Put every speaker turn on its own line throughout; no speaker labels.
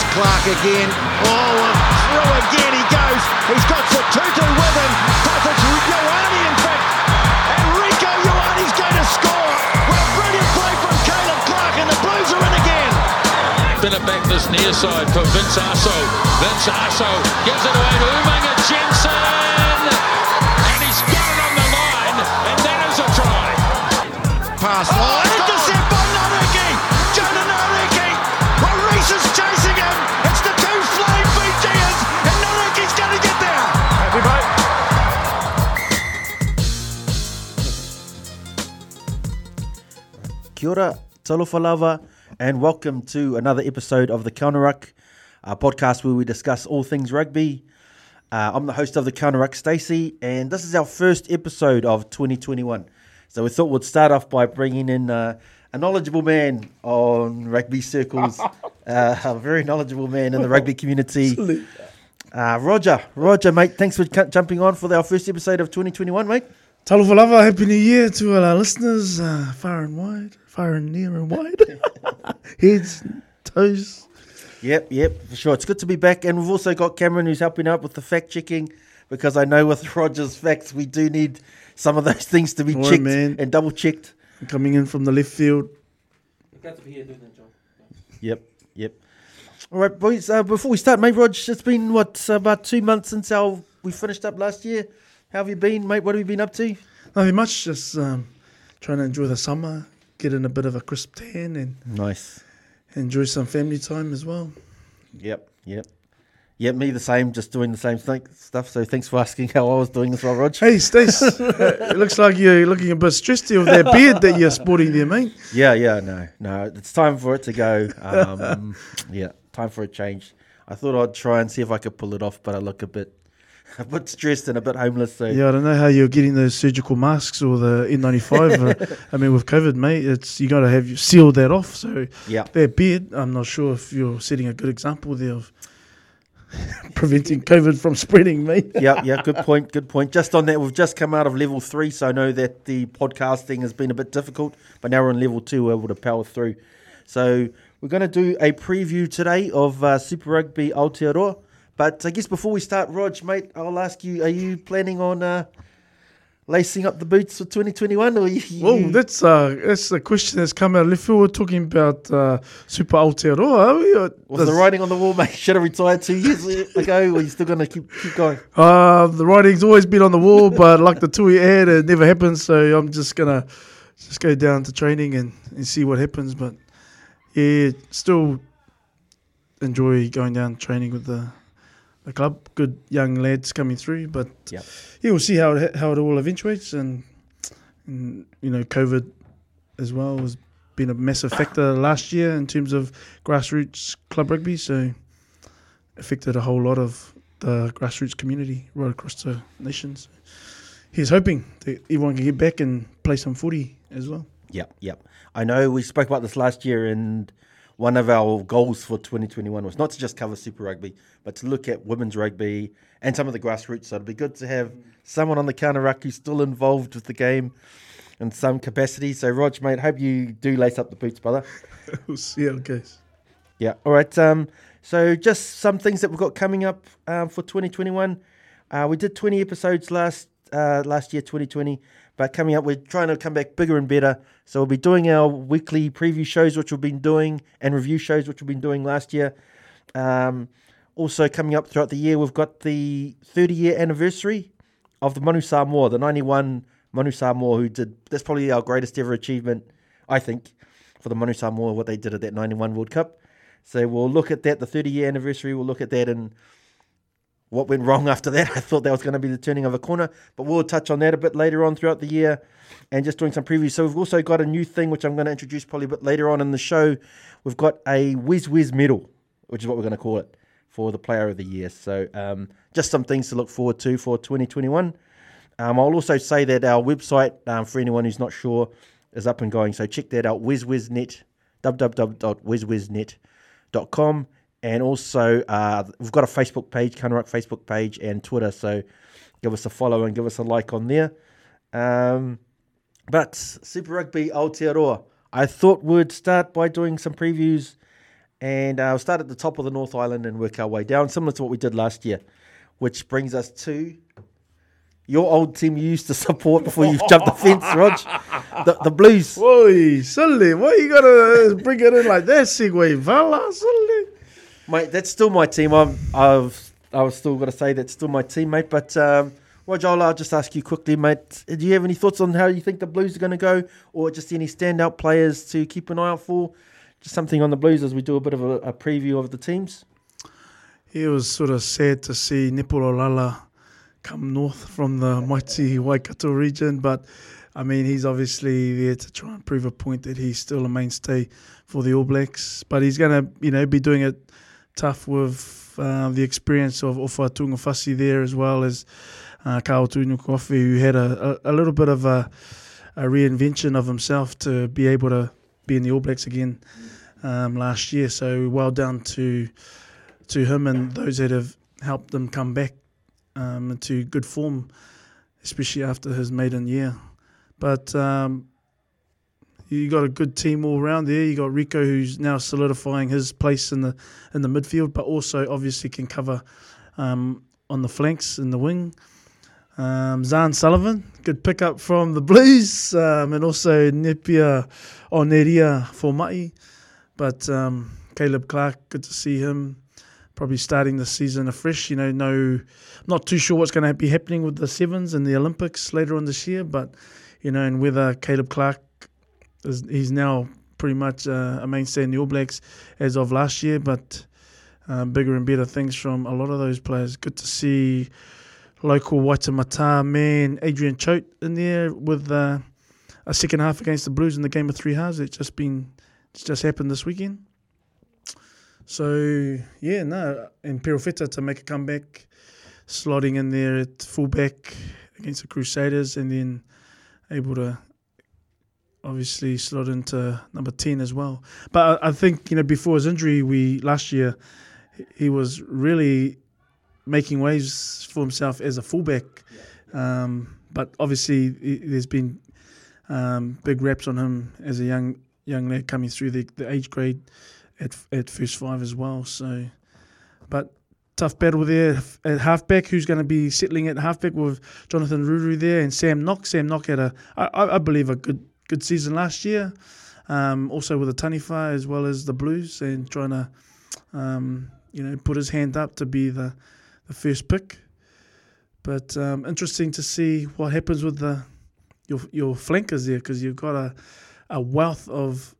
Here's Clarke again. Oh, through again he goes. He's got Sotutu with him. But it's Ioane, in fact. And Rieko Ioane's going to score. Well, brilliant play from Caleb Clarke, and the Blues are in again.
Spin it back this near side for Vince Aso. Vince Aso gives it away to Umaga Jensen. And he's got it on the line. And that is a try.
Pass. Oh,
Kia ora, talofa lava, and welcome to another episode of the Counter Ruck, a podcast where we discuss all things rugby. Uh, I'm the host of the Counter Ruck, Stacey, and this is our first episode of 2021. So we thought we'd start off by bringing in uh, a knowledgeable man on rugby circles, uh, a very knowledgeable man in the rugby community. Uh, Roger, Roger, mate, thanks for jumping on for our first episode of 2021, mate.
Talofa lava, happy new year to all our listeners, uh, far and wide, far and near and wide, heads, toes.
Yep, yep, for sure. It's good to be back. And we've also got Cameron who's helping out with the fact checking because I know with Roger's facts, we do need some of those things to be
All right,
checked
man.
and double checked.
Coming in from the left field.
Yep, yep. All right, boys, uh, before we start, mate, Rog, it's been, what, about two months since our we finished up last year. How have you been, mate? What have you been up to?
Nothing much, just um, trying to enjoy the summer, get in a bit of a crisp tan and
Nice.
enjoy some family time as well.
Yep, yep. Yep, me the same, just doing the same thing, stuff. So thanks for asking how I was doing as well, Rog.
Hey, Stace, uh, it looks like you're looking a bit stressed here with that beard that you're sporting there, mate.
Yeah, yeah, no, no. It's time for it to go. Um, yeah, time for a change. I thought I'd try and see if I could pull it off, but I look a bit, a bit stressed and a bit homeless. So
Yeah, I don't know how you're getting those surgical masks or the N95. uh, I mean, with COVID, mate, it's you got to have you sealed that off. So
yeah,
that beard, I'm not sure if you're setting a good example there of preventing COVID from spreading, mate.
yeah, yeah. Good point. Good point. Just on that, we've just come out of level three, so I know that the podcasting has been a bit difficult, but now we're on level two, we're able to power through. So we're going to do a preview today of uh, Super Rugby Aotearoa. But I guess before we start, Rog, mate, I'll ask you: Are you planning on uh, lacing up the boots for 2021, or you?
Well, that's uh, that's a question that's come out of left field. We're talking about uh, Super Aotearoa. are we? Or
Was the writing on the wall, mate? Should have retired two years ago, or you still going to keep keep going?
Uh, the writing's always been on the wall, but like the Tui ad, it never happens. So I'm just gonna just go down to training and, and see what happens. But yeah, still enjoy going down training with the the club. Good young lads coming through, but
Yep.
yeah, we'll see how it how it all eventuates. And, and you know, COVID as well has been a massive factor last year in terms of grassroots club rugby. So affected a whole lot of the grassroots community right across the nations. He's hoping that everyone can get back and play some footy as well.
Yep, yep. I know we spoke about this last year, and one of our goals for 2021 was not to just cover Super Rugby, but to look at women's rugby and some of the grassroots. So it'd be good to have someone on the counter ruck who's still involved with the game in some capacity. So, Rog, mate, hope you do lace up the boots, brother.
we'll see how it goes.
Yeah. All right. Um, so just some things that we've got coming up um, for 2021. Uh, we did 20 episodes last uh, last year, 2020. But coming up, we're trying to come back bigger and better. So we'll be doing our weekly preview shows, which we've been doing, and review shows, which we've been doing last year. Um, also coming up throughout the year, we've got the 30 year anniversary of the Manu Samoa, the 91 Manu Samoa, who did that's probably our greatest ever achievement, I think, for the Manu Samoa, what they did at that 91 World Cup. So we'll look at that, the 30 year anniversary, we'll look at that and what went wrong after that. I thought that was going to be the turning of a corner, but we'll touch on that a bit later on throughout the year and just doing some previews. So we've also got a new thing, which I'm going to introduce probably a bit later on in the show. We've got a Whiz Whiz medal, which is what we're going to call it for the player of the year. So um, just some things to look forward to for 2021. Um, I'll also say that our website, um, for anyone who's not sure, is up and going. So check that out, WizWizNet, www.wizwiznet.com. And also, uh, we've got a Facebook page, Counter Ruck Facebook page, and Twitter. So give us a follow and give us a like on there. Um, but Super Rugby Aotearoa, I thought we'd start by doing some previews and uh, we'll start at the top of the North Island and work our way down, similar to what we did last year, which brings us to your old team you used to support before you jumped the fence, Rog. The, the Blues.
Oi, silly. Why you gotta bring it in like that, segue, Vala? Silly.
Mate, that's still my team. I'm, I've I've still got to say that's still my teammate. But um, I'll, just ask you quickly, mate. Do you have any thoughts on how you think the Blues are going to go, or just any standout players to keep an eye out for? Just something on the Blues as we do a bit of a, a preview of the teams.
It was sort of sad to see Nepo Laulala come north from the mighty Waikato region, but I mean, he's obviously there to try and prove a point that he's still a mainstay for the All Blacks. But he's going to, you know, be doing it tough with uh, the experience of Ofa Tungafasi there as well as uh, Karl Tu'inukuafe, who had a, a, a, little bit of a, a, reinvention of himself to be able to be in the All Blacks again um, last year. So well done to to him and those that have helped him come back um, into good form, especially after his maiden year. But um, you got a good team all around there. You got Rieko, who's now solidifying his place in the in the midfield, but also obviously can cover um, on the flanks in the wing. Um, Zarn Sullivan, good pickup from the Blues, um, and also Nepia Oneria for Mai. But um, Caleb Clarke, good to see him probably starting the season afresh. You know, no, not too sure what's going to be happening with the sevens and the Olympics later on this year, but you know, and whether Caleb Clarke he's now pretty much uh, a mainstay in the All Blacks as of last year, but uh, bigger and better things from a lot of those players. Good to see local Waitemata man Adrian Choat in there with uh, a second half against the Blues in the game of three halves. It's just been, it's just happened this weekend. So yeah, no, and Perofeta to make a comeback, slotting in there at fullback against the Crusaders, and then able to obviously slot into number ten as well. But I think you know before his injury, we last year he was really making waves for himself as a fullback. Um, but obviously, there's been um, big reps on him as a young young lad coming through the, the age grade at at first five as well. So, but tough battle there at halfback. Who's going to be settling at halfback with Jonathan Ruru there and Sam Nock. Sam Nock had a, I, I believe, a good good season last year. Um, also with the Taniwha as well as the Blues and trying to, um, you know, put his hand up to be the, the first pick. But um, interesting to see what happens with the your your flankers there because you've got a a wealth of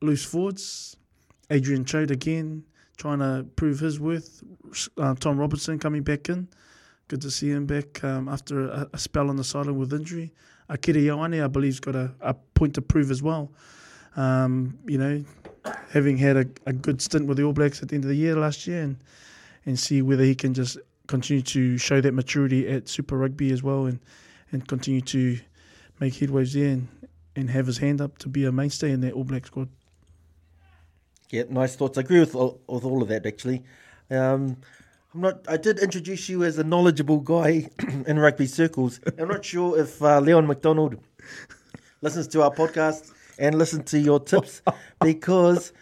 loose forwards Adrian Choat again, trying to prove his worth. Uh, Tom Robinson coming back in. Good to see him back um, after a, a, spell on the sideline with injury. Akira Ioane, I believe, has got a, a point to prove as well. Um, you know, having had a, a good stint with the All Blacks at the end of the year last year and, and see whether he can just continue to show that maturity at Super Rugby as well and, and continue to make headways there and, and have his hand up to be a mainstay in that All Black squad.
Yeah, nice thoughts. I agree with all, with all of that actually. Um, I'm not. I did introduce you as a knowledgeable guy in rugby circles. I'm not sure if uh, Leon MacDonald listens to our podcast and listens to your tips because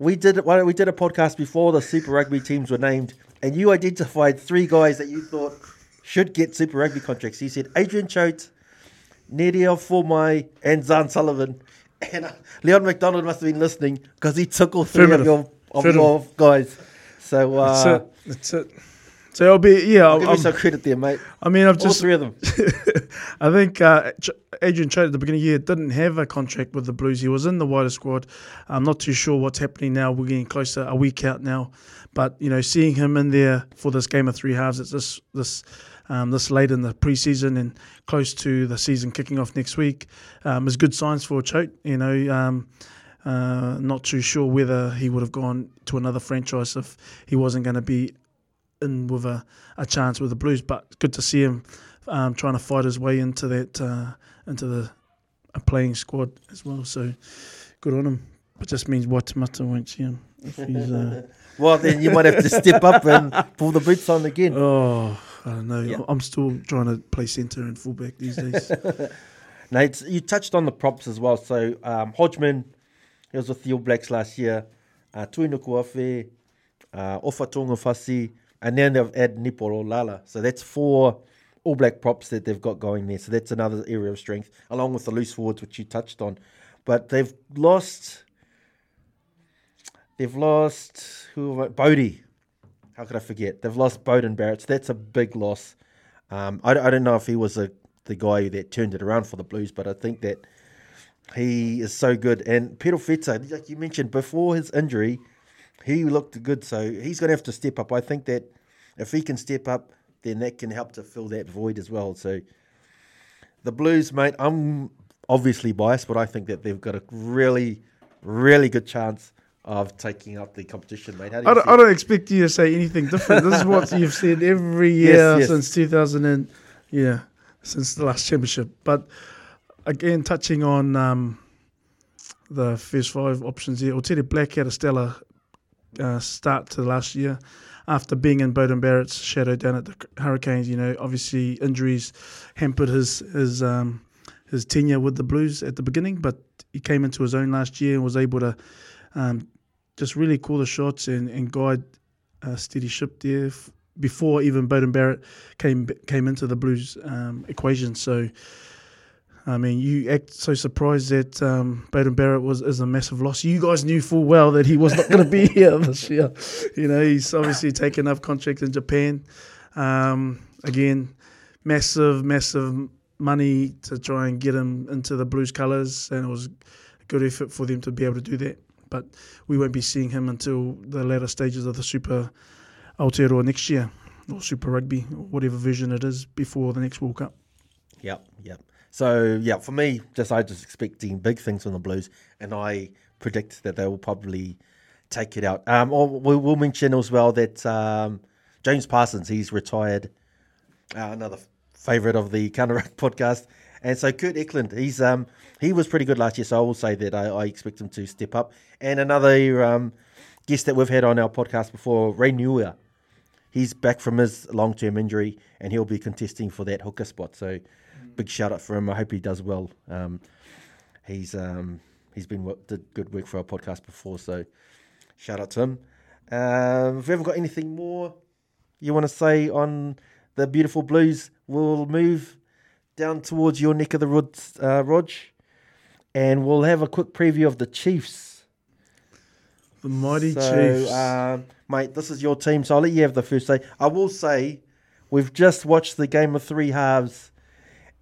we did we did a podcast before the Super Rugby teams were named, and you identified three guys that you thought should get Super Rugby contracts. You said Adrian Choat, Nedia Formai, and Zarn Sullivan. And uh, Leon MacDonald must have been listening because he took all three of your, of your guys. So uh,
that's it. That's it. So I'll be yeah.
I'll, give you some credit there, mate.
I mean, I've just
all three of them.
I think uh, Adrian Choat at the beginning of the year didn't have a contract with the Blues. He was in the wider squad. I'm not too sure what's happening now. We're getting closer, a week out now, but you know, seeing him in there for this game of three halves, it's this this um, this late in the preseason and close to the season kicking off next week um, is good signs for Choat. You know, um, uh, not too sure whether he would have gone to another franchise if he wasn't going to be in with a, a chance with the Blues. But good to see him um, trying to fight his way into that uh, into the a playing squad as well. So good on him. It just means Waitemata won't see him if he's. Uh,
well, then you might have to step up and pull the boots on again.
Oh, I don't know. Yeah. I'm still trying to play centre and fullback these days.
Nate, you touched on the props as well. So um, Hodgman, he was with the All Blacks last year. uh, Tuinukuafe, uh, Ofa Tungafasi, and then they've added Nepo Laulala. So that's four All Black props that they've got going there. So that's another area of strength, along with the loose forwards, which you touched on. But they've lost. They've lost who? Bodie. How could I forget? They've lost Beauden Barrett. So that's a big loss. Um, I, I don't know if he was a, the guy that turned it around for the Blues, but I think that he is so good. And Perofeta, like you mentioned, before his injury, he looked good. So he's going to have to step up. I think that if he can step up, then that can help to fill that void as well. So the Blues, mate, I'm obviously biased, but I think that they've got a really, really good chance of taking up the competition, mate. How do you
I don't, I don't expect you to say anything different. This is what you've said every year
yes.
since 2000 and yeah, since the last championship. But again, touching on um, the first five options here, Otere Black had a stellar uh, start to last year after being in Beauden Barrett's shadow down at the Hurricanes. You know, obviously injuries hampered his his um, his tenure with the Blues at the beginning, but he came into his own last year and was able to um, just really call the shots and, and guide a steady ship there f- before even Beauden Barrett came came into the Blues um, equation. So, I mean, you act so surprised that um, Beauden Barrett was is a massive loss. You guys knew full well that he was not going to be here this year. You know, he's obviously taken up contract in Japan. Um, again, massive, massive money to try and get him into the Blues colours, and it was a good effort for them to be able to do that but we won't be seeing him until the latter stages of the Super Aotearoa next year, or Super Rugby, or whatever version it is, before the next World Cup.
Yep, yep. So yeah, for me, just I just expecting big things from the Blues, and I predict that they will probably take it out. Um, or we will mention as well that um, James Parsons he's retired, uh, another favorite of the Counter Ruck podcast, and so Kurt Eklund he's um he was pretty good last year, so I will say that I, I expect him to step up. And another um, guest that we've had on our podcast before, Ray Niuia, he's back from his long term injury and he'll be contesting for that hooker spot. So big shout out for him. I hope he does well. Um, he's um, he's been did good work for our podcast before, so shout out to him. Um, if you haven't got anything more you want to say on the beautiful Blues, we'll move down towards your neck of the woods, uh, Rog, and we'll have a quick preview of the Chiefs.
The mighty
so,
Chiefs.
um, mate, this is your team, so I'll let you have the first say. I will say, we've just watched the game of three halves,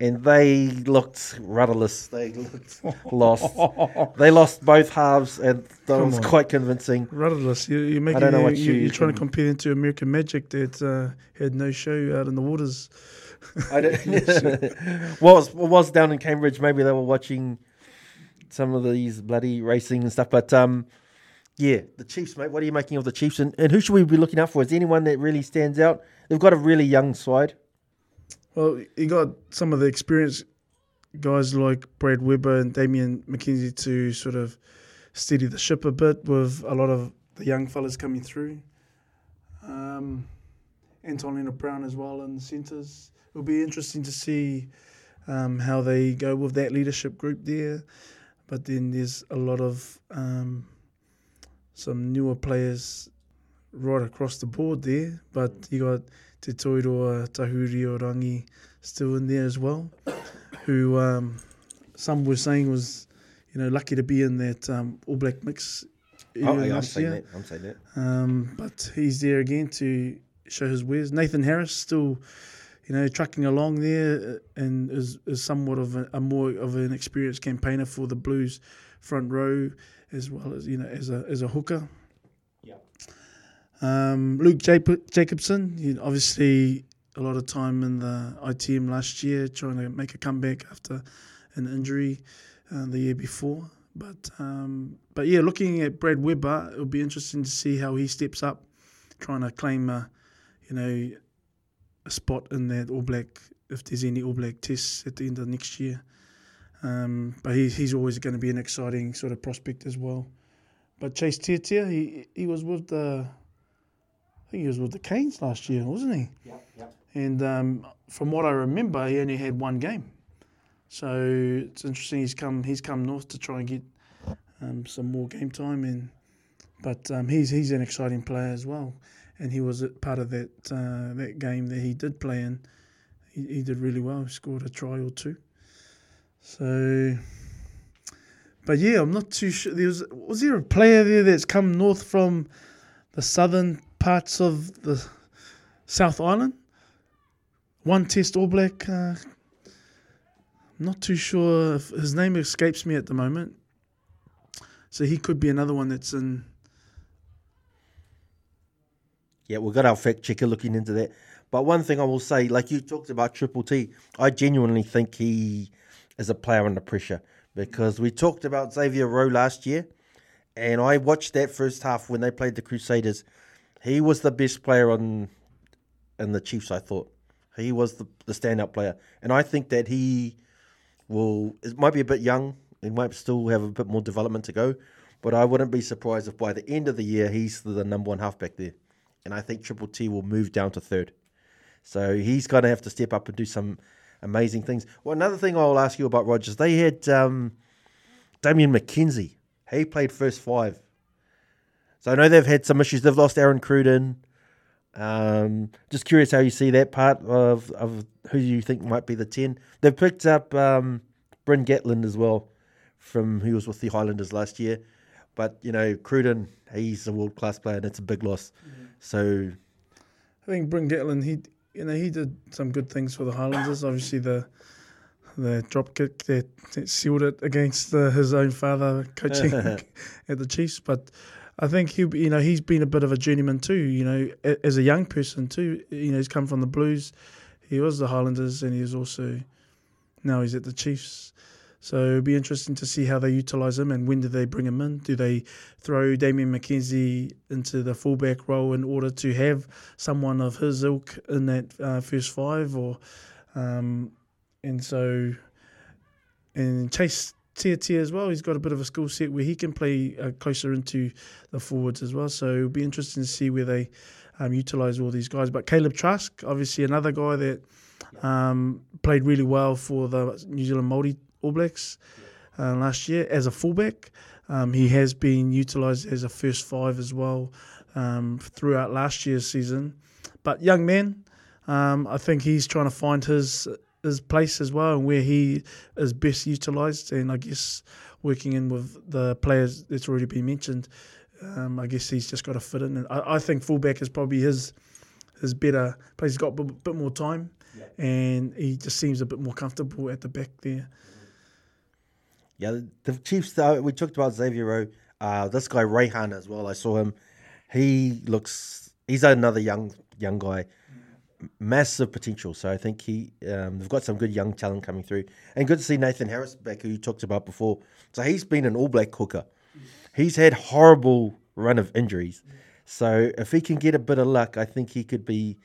and they looked rudderless. They looked lost. They lost both halves, and that
Come
was
on.
quite convincing.
Rudderless. You, you're making.
I don't know
you,
what
you,
you
you're trying to compare it to American Magic that uh, had no show out in the waters.
I don't, was was down in Cambridge? Maybe they were watching some of these bloody racing and stuff. But um, yeah, the Chiefs, mate. What are you making of the Chiefs? And, and who should we be looking out for? Is there anyone that really stands out? They've got a really young side.
Well, you got some of the experienced guys like Brad Weber and Damian McKenzie to sort of steady the ship a bit with a lot of the young fellas coming through. Um, Anton Lienert-Brown as well in the centres. It'll be interesting to see um, how they go with that leadership group there. But then there's a lot of um, some newer players right across the board there. But you got Te Toiroa, Tahuri Orangi still in there as well, who um, some were saying was, you know, lucky to be in that um, All Black mix.
Oh, yeah, I'm saying that. I'm saying that.
Um, but he's there again to show his wares. Nathan Harris still, you know, trucking along there uh, and is, is somewhat of a, a more of an experienced campaigner for the Blues front row as well as you know as a as a hooker. Um, Luke Jacob- Jacobson, obviously a lot of time in the ITM last year, trying to make a comeback after an injury uh, the year before. But um, but yeah, looking at Brad Weber, it'll be interesting to see how he steps up, trying to claim a, you know, a spot in that All Black if there's any All Black tests at the end of next year. Um, but he, he's always going to be an exciting sort of prospect as well. But Chase Tiatia, he he was with the, I think he was with the Canes last year, wasn't he?
Yep, yep.
And um, from what I remember, he only had one game. So it's interesting. He's come. He's come north to try and get um, some more game time and but um, he's he's an exciting player as well, and he was a part of that uh, that game that he did play in. He, he did really well. He scored a try or two. So, but yeah, I'm not too sure. There was was there a player there that's come north from the southern parts of the South Island? One Test All Black. Uh, not too sure if his name escapes me at the moment. So he could be another one that's in.
Yeah, we've got our fact checker looking into that. But one thing I will say, like you talked about Triple T, I genuinely think he is a player under pressure because we talked about Xavier Roe last year, and I watched that first half when they played the Crusaders. He was the best player on in the Chiefs. I thought he was the, the standout player, and I think that he will. It might be a bit young. He might still have a bit more development to go, but I wouldn't be surprised if by the end of the year he's the number one halfback there, and I think Triple T will move down to third. So he's going to have to step up and do some amazing things. Well, another thing I'll ask you about Rogers, they had um, Damian McKenzie. He played first five. So I know they've had some issues. They've lost Aaron Cruden. Um, just curious how you see that part of, of who you think might be the 10. They've picked up um, Bryn Gatland as well, from who was with the Highlanders last year. But, you know, Cruden, he's a world class player and it's a big loss. So
I think Bryn Gatland, he you know he did some good things for the Highlanders. Obviously the the drop kick that, that sealed it against uh, his own father coaching at the Chiefs, but. I think he, you know, he's been a bit of a journeyman too. You know, as a young person too. You know, he's come from the Blues. He was the Highlanders, and he's also now he's at the Chiefs. So it'll be interesting to see how they utilise him and when do they bring him in? Do they throw Damian McKenzie into the fullback role in order to have someone of his ilk in that uh, first five, or um, and so and Chase Tiatia as well. He's got a bit of a skill set where he can play uh, closer into the forwards as well. So it'll be interesting to see where they um, utilise all these guys. But Kaleb Trask, obviously another guy that um, played really well for the New Zealand Māori All Blacks uh, last year as a fullback. Um, he has been utilised as a first five as well um, throughout last year's season. But young man, um, I think he's trying to find his his place as well and where he is best utilised. And I guess working in with the players that's already been mentioned, um, I guess he's just got to fit in. And I, I think fullback is probably his his better place. He's got a bit, bit more time, and he just seems a bit more comfortable at the back there.
Yeah, the, the Chiefs. Though we talked about Xavier Roe. Uh, this guy Rayhan as well. I saw him. He looks. He's another young young guy, massive potential. So I think he. Um, they've got some good young talent coming through, and good to see Nathan Harris back, who you talked about before. So he's been an All Black hooker. He's had horrible run of injuries. So if he can get a bit of luck, I think he could be.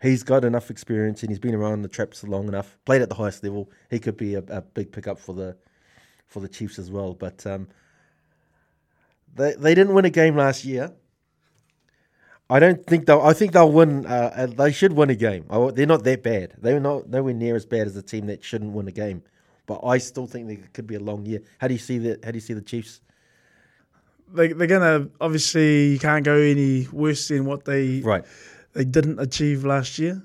He's got enough experience and he's been around the traps long enough. Played at the highest level. He could be a, a big pickup for the for the Chiefs as well. But um, they they didn't win a game last year. I don't think they'll. I think they'll win. Uh, uh, they should win a game. I, they're not that bad. They're not nowhere near as bad as a team that shouldn't win a game. But I still think there could be a long year. How do you see that? How do you see the Chiefs?
They, they're gonna obviously you can't go any worse than what they
Right.
they didn't achieve last year.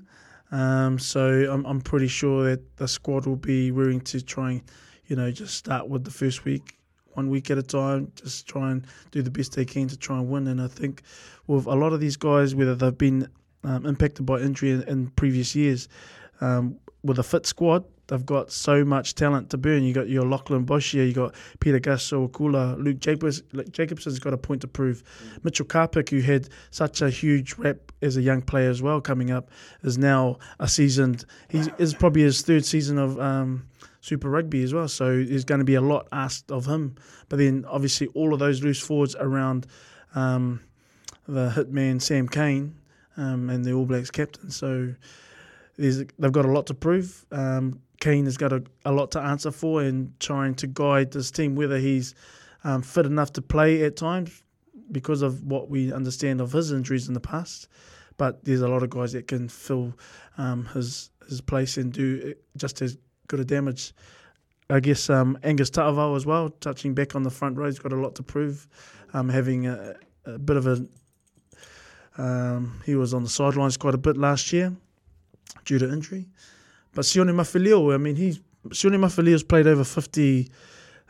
Um, so I'm I'm pretty sure that the squad will be willing to try and you know just start with the first week, one week at a time, just try and do the best they can to try and win. And I think with a lot of these guys, whether they've been um, impacted by injury in, in previous years, um, with a fit squad, they've got so much talent to burn. You got your Lachlan Boshier, you got Peter Gasso, Kula, Luke Jacobs, Jacobson's got a point to prove. Mitchell Karpik, who had such a huge rep as a young player as well coming up, is now a seasoned. He is probably his third season of um, Super Rugby as well. So there's going to be a lot asked of him. But then obviously all of those loose forwards around um, the hitman Sam Cane um, and the All Blacks captain. So they've got a lot to prove. Um, Cane has got a, a lot to answer for and trying to guide this team, whether he's um, fit enough to play at times because of what we understand of his injuries in the past. But there's a lot of guys that can fill um, his his place and do just as good a damage. I guess um, Angus Ta'avao as well, touching back on the front row, he's got a lot to prove, um, having a, a bit of a. Um, he was on the sidelines quite a bit last year due to injury. But Sione Mafileo, I mean, he's Sione Mafileo's played over 50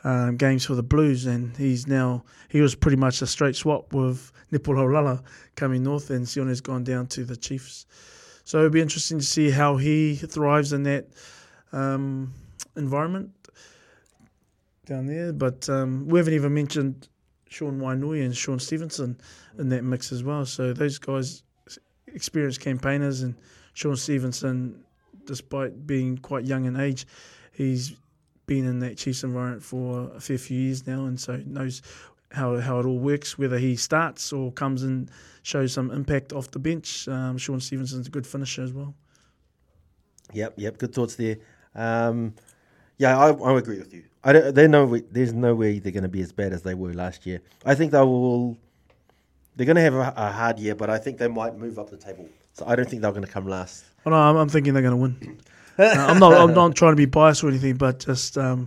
um, games for the Blues, and he's now he was pretty much a straight swap with Nepo Laulala coming north, and Sione's gone down to the Chiefs. So it'll be interesting to see how he thrives in that um, environment down there. But um, we haven't even mentioned Sean Wainui and Sean Stevenson in that mix as well. So those guys, experienced campaigners, and Sean Stevenson, despite being quite young in age, he's been in that Chiefs environment for a fair few years now, and so knows how how it all works. Whether he starts or comes and shows some impact off the bench, um, Sean Stevenson's a good finisher as well.
Yep, yep. Good thoughts there. Um, yeah, I, I agree with you. I don't, they know we- there's no way they're going to be as bad as they were last year. I think they will. They're going to have a, a hard year, but I think they might move up the table. So I don't think they're going to come last.
Oh, no, I'm, I'm thinking they're going to win. Uh, I'm not. I'm not trying to be biased or anything, but just um,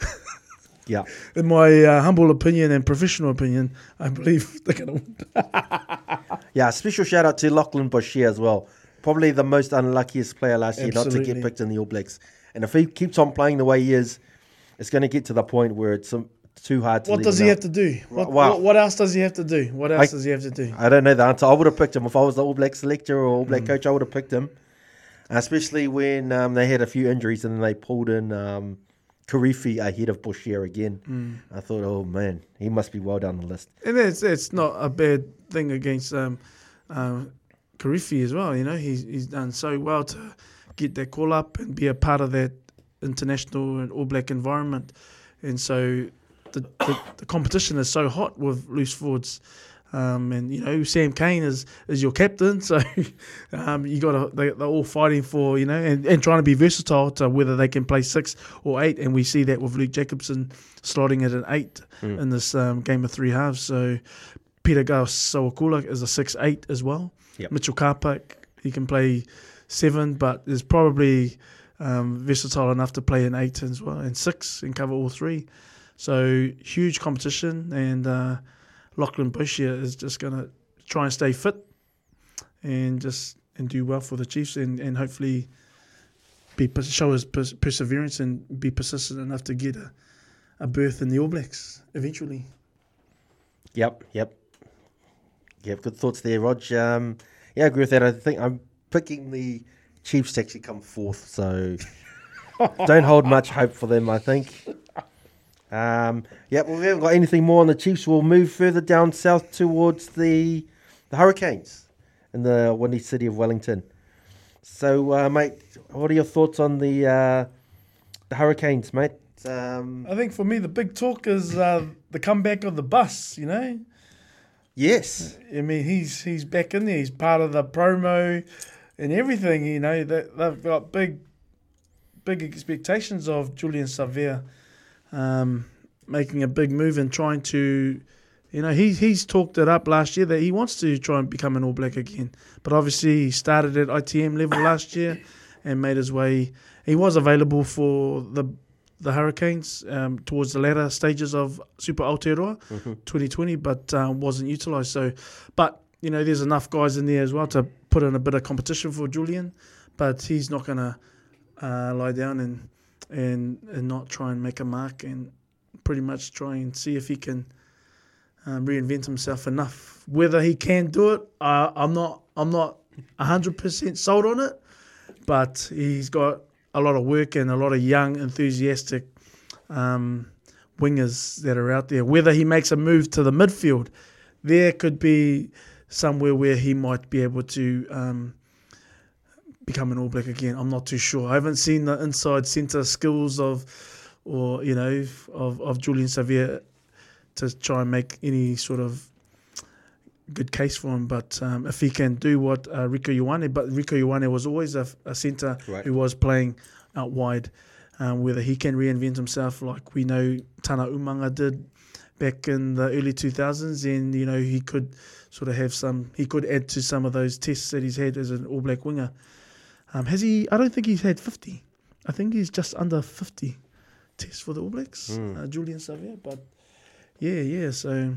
Yeah,
in my uh, humble opinion and professional opinion, I believe they're going to win.
yeah. Special shout out to Lachlan Boshier as well. Probably the most unluckiest player last year not to get picked in the All Blacks. And if he keeps on playing the way he is, it's going to get to the point where it's too hard to.
What does he
out.
have to do? What,
Wow.
what, what else does he have to do? What else
I-
does he have to do?
I don't know the answer. I would have picked him if I was the All Black selector or All
Mm.
Black coach. I would have picked him, especially when um, they had a few injuries and then they pulled in um, Karifi ahead of Boshier again.
Mm.
I thought, oh man, he must be well down the list.
And it's it's not a bad thing against um, um, Karifi as well. You know, he's he's done so well to get their call up and be a part of that international and All Black environment. And so the, the, the competition is so hot with loose forwards. Um, and you know Sam Cane is, is your captain, so um, you got they, they're all fighting for you know and, and trying to be versatile to whether they can play six or eight, and we see that with Luke Jacobson slotting at an eight in this um, game of three halves. So Peter Gus Sowakula is a six eight as well.
Yep.
Mitchell Karpik he can play seven, but is probably um, versatile enough to play in eight as well and six and cover all three. So huge competition, and uh, Lachlan Boshier is just going to try and stay fit and just and do well for the Chiefs and, and hopefully be show his pers- perseverance and be persistent enough to get a, a berth in the All Blacks eventually.
Yep, yep, yep. Good thoughts there, Rog. Um, yeah, I agree with that. I think I'm picking the Chiefs to actually come fourth, so don't hold much hope for them. I think. Um, yeah, well, we haven't got anything more on the Chiefs. We'll move further down south towards the the Hurricanes in the windy city of Wellington. So, uh, mate, what are your thoughts on the uh, the Hurricanes, mate? Um,
I think for me the big talk is uh, the comeback of the bus. You know,
yes,
I mean he's he's back in there. He's part of the promo and everything. You know that they've got big big expectations of Julian Savea um, making a big move and trying to. You know, he, he's talked it up last year that he wants to try and become an All Black again. But obviously, he started at ITM level last year and made his way. He was available for the the Hurricanes um, towards the latter stages of Super Aotearoa 2020, but um, wasn't utilised. So, but you know, there's enough guys in there as well to put in a bit of competition for Julian. But he's not going to uh, lie down and and and not try and make a mark and pretty much try and see if he can um, reinvent himself enough. Whether he can do it, uh, I'm not. I'm not hundred percent sold on it, but he's got a lot of work and a lot of young, enthusiastic um, wingers that are out there. Whether he makes a move to the midfield, there could be somewhere where he might be able to um, become an All Black again. I'm not too sure. I haven't seen the inside centre skills of, or you know, of of Julian Savea to try and make any sort of good case for him. But um, if he can do what uh, Rieko Ioane, but Rieko Ioane was always a, a centre
Right.
who was playing out wide. Um, whether he can reinvent himself like we know Tana Umaga did back in the early 2000s, and you know he could sort of have some, he could add to some of those tests that he's had as an All Black winger. Um, has he? I don't think he's had 50. I think he's just under 50 tests for the All Blacks, uh, Julian Savea. But yeah, yeah. So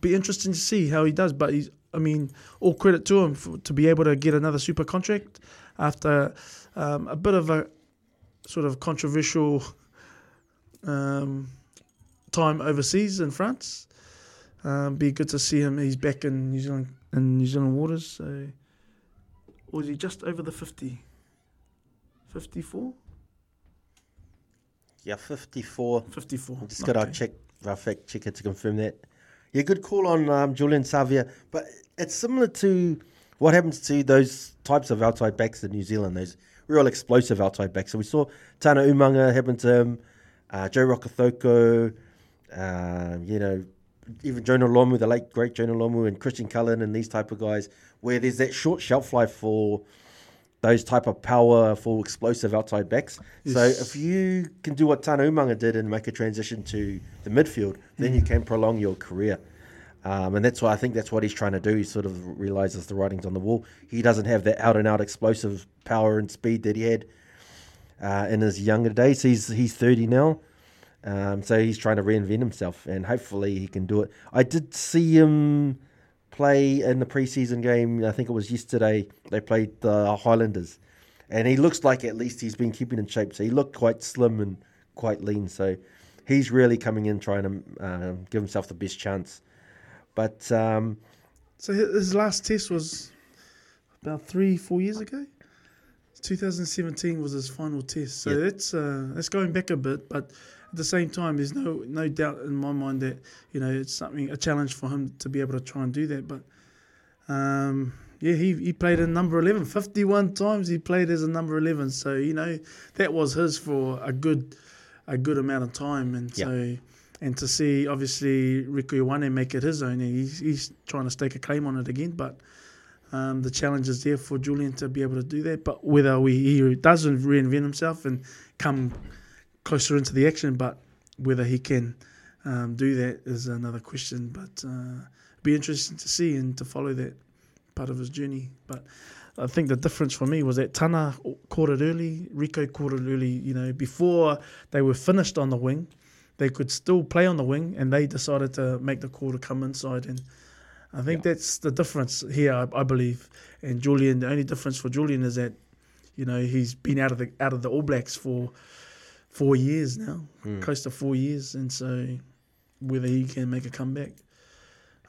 be interesting to see how he does. But he's, I mean, all credit to him for, to be able to get another super contract after um, a bit of a sort of controversial um, time overseas in France. Um, be good to see him. He's back in New Zealand in New Zealand waters. So, or is he just over the 50? 54?
Yeah, 54.
54.
Just got to
Okay.
check, our fact checker to confirm that. Yeah, good call on um, Julian Savea, but it's similar to what happens to those types of outside backs in New Zealand, those real explosive outside backs. So we saw Tana Umaga happen to him, uh, Joe Rokocoko, uh, you know, even Jonah Lomu, the late great Jonah Lomu, and Christian Cullen, and these type of guys, where there's that short shelf life for those type of powerful, explosive outside backs. So if you can do what Tana Umaga did and make a transition to the midfield, then you can prolong your career. Um, and that's why I think that's what he's trying to do. He sort of realizes the writing's on the wall. He doesn't have that out and out explosive power and speed that he had uh, in his younger days. He's he's 30 now. Um, so he's trying to reinvent himself, and hopefully he can do it. I did see him play in the preseason game. I think it was yesterday. They played the Highlanders, and he looks like at least he's been keeping in shape. So he looked quite slim and quite lean. So he's really coming in trying to uh, give himself the best chance. But um,
So his last test was about three, four years ago. 2017 was his final test. So
Yeah.
that's uh, that's going back a bit, but the same time, there's no no doubt in my mind that you know it's something a challenge for him to be able to try and do that. But um, yeah, he he played in number 11, 51 times he played as a number 11. So you know that was his for a good a good amount of time, and
Yeah.
so. And to see, obviously, Rieko Ioane make it his own, and he's, he's trying to stake a claim on it again. But um, the challenge is there for Julian to be able to do that. But whether we, he doesn't reinvent himself and come closer into the action, but whether he can um, do that is another question. But uh, it'll be interesting to see and to follow that part of his journey. But I think the difference for me was that Tana caught it early, Rieko caught it early. You know, before they were finished on the wing, they could still play on the wing, and they decided to make the call to come inside and. I think that's the difference here, I, I believe. And Julian, the only difference for Julian is that, you know, he's been out of the out of the All Blacks for four years now, close to four years, and so whether he can make a comeback.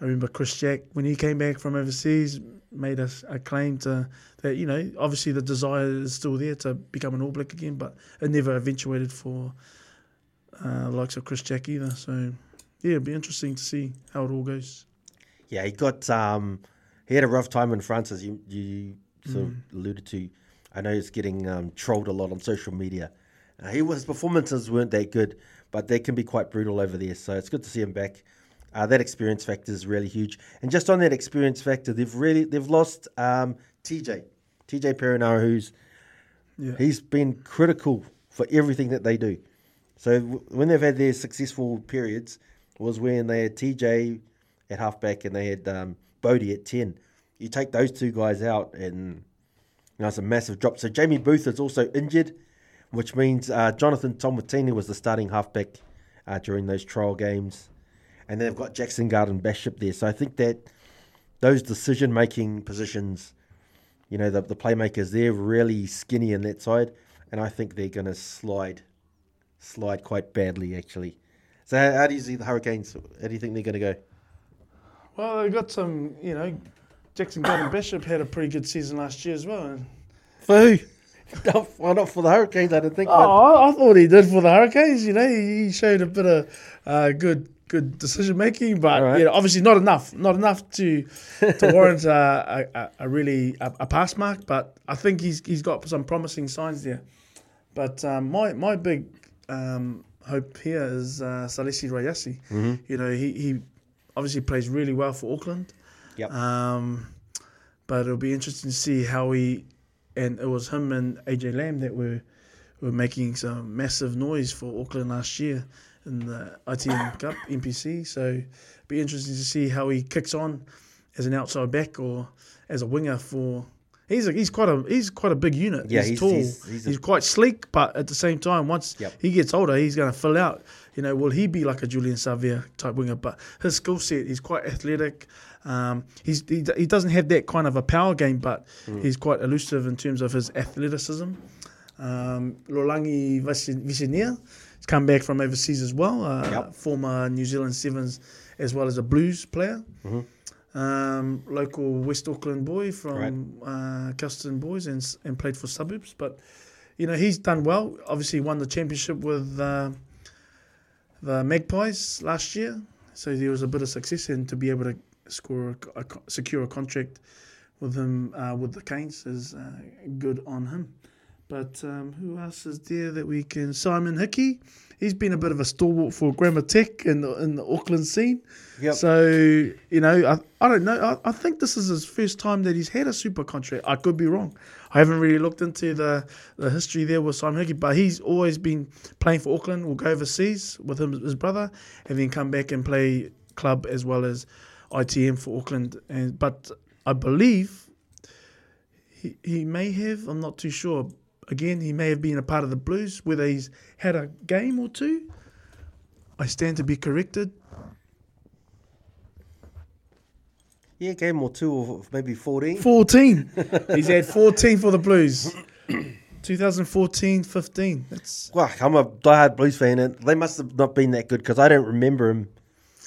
I remember Chris Jack when he came back from overseas made a, a claim to that you know obviously the desire is still there to become an All Black again, but it never eventuated for uh, the likes of Chris Jack either. So yeah, it'll be interesting to see how it all goes.
Yeah, he got um, he had a rough time in France, as you you sort of alluded to. I know he's getting um, trolled a lot on social media. Uh, he his performances weren't that good, but they can be quite brutal over there. So it's good to see him back. Uh, that experience factor is really huge. And just on that experience factor, they've really they've lost um, TJ, TJ Perenara, who's
Yeah.
he's been critical for everything that they do. So w- when they've had their successful periods was when they had TJ at halfback and they had um, Bodie at ten. You take those two guys out, and you know it's a massive drop. So Jamie Booth is also injured, which means uh, Jonathan Taumateine was the starting halfback uh, during those trial games, and they've got Jackson Garden Bachop there. So I think that those decision making positions, you know, the, the playmakers, they're really skinny in that side, and I think they're going to slide, slide quite badly actually. So how, how do you see the Hurricanes? How do you think they're going to go?
Well, they've got some, you know, Jackson Garden Bachop had a pretty good season last year as well.
For who? No, well, not for the Hurricanes, I don't think.
oh, I, I thought he did for the Hurricanes. You know, he, he showed a bit of uh, good good decision making, but
right.
you know, obviously not enough, not enough to to warrant uh, a, a, a really a, a pass mark. But I think he's he's got some promising signs there. But um, my my big um, hope here is uh, Salesi Rayasi. You know, he, he obviously plays really well for Auckland.
Yep.
Um, but it'll be interesting to see how he and it was him and AJ Lamb that were were making some massive noise for Auckland last year in the ITM Cup NPC. So it'll be interesting to see how he kicks on as an outside back or as a winger for He's a, he's quite a he's quite a big unit.
Yeah,
he's,
he's-
tall.
he's-
He's,
he's a-
quite sleek, but at the same time, once
Yep.
he gets older, he's going to fill out. You know, will he be like a Julian Savea type winger? But his skill set, he's quite athletic. Um, he's he, he doesn't have that kind of a power game, but
Mm.
he's quite elusive in terms of his athleticism. Um, Lolagi Visinia has come back from overseas as well. Uh,
Yep.
Former New Zealand Sevens as well as a Blues player. Um, local West Auckland boy from uh, Kelston Boys and, and played for Suburbs. But, you know, he's done well. Obviously won the championship with uh, the Magpies last year. So there was a bit of success and to be able to score a, a secure a contract with him uh, with the Canes is uh, good on him. But um, who else is there that we can? Simon Hickey. He's been a bit of a stalwart for Grammar Tech in the, in the Auckland scene.
Yep.
So, you know, I, I don't know. I, I think this is his first time that he's had a super contract. I could be wrong. I haven't really looked into the, the history there with Simon Hickey, but he's always been playing for Auckland. Will go overseas with him, his brother, and then come back and play club as well as ITM for Auckland. And But I believe he, he may have, I'm not too sure. Again, he may have been a part of the Blues, whether he's had a game or two. I stand to be corrected.
Yeah, game or two or maybe 14.
14. He's had 14 for the Blues. 2014 15. That's
Well, I'm a diehard Blues fan, and they must have not been that good because I don't remember him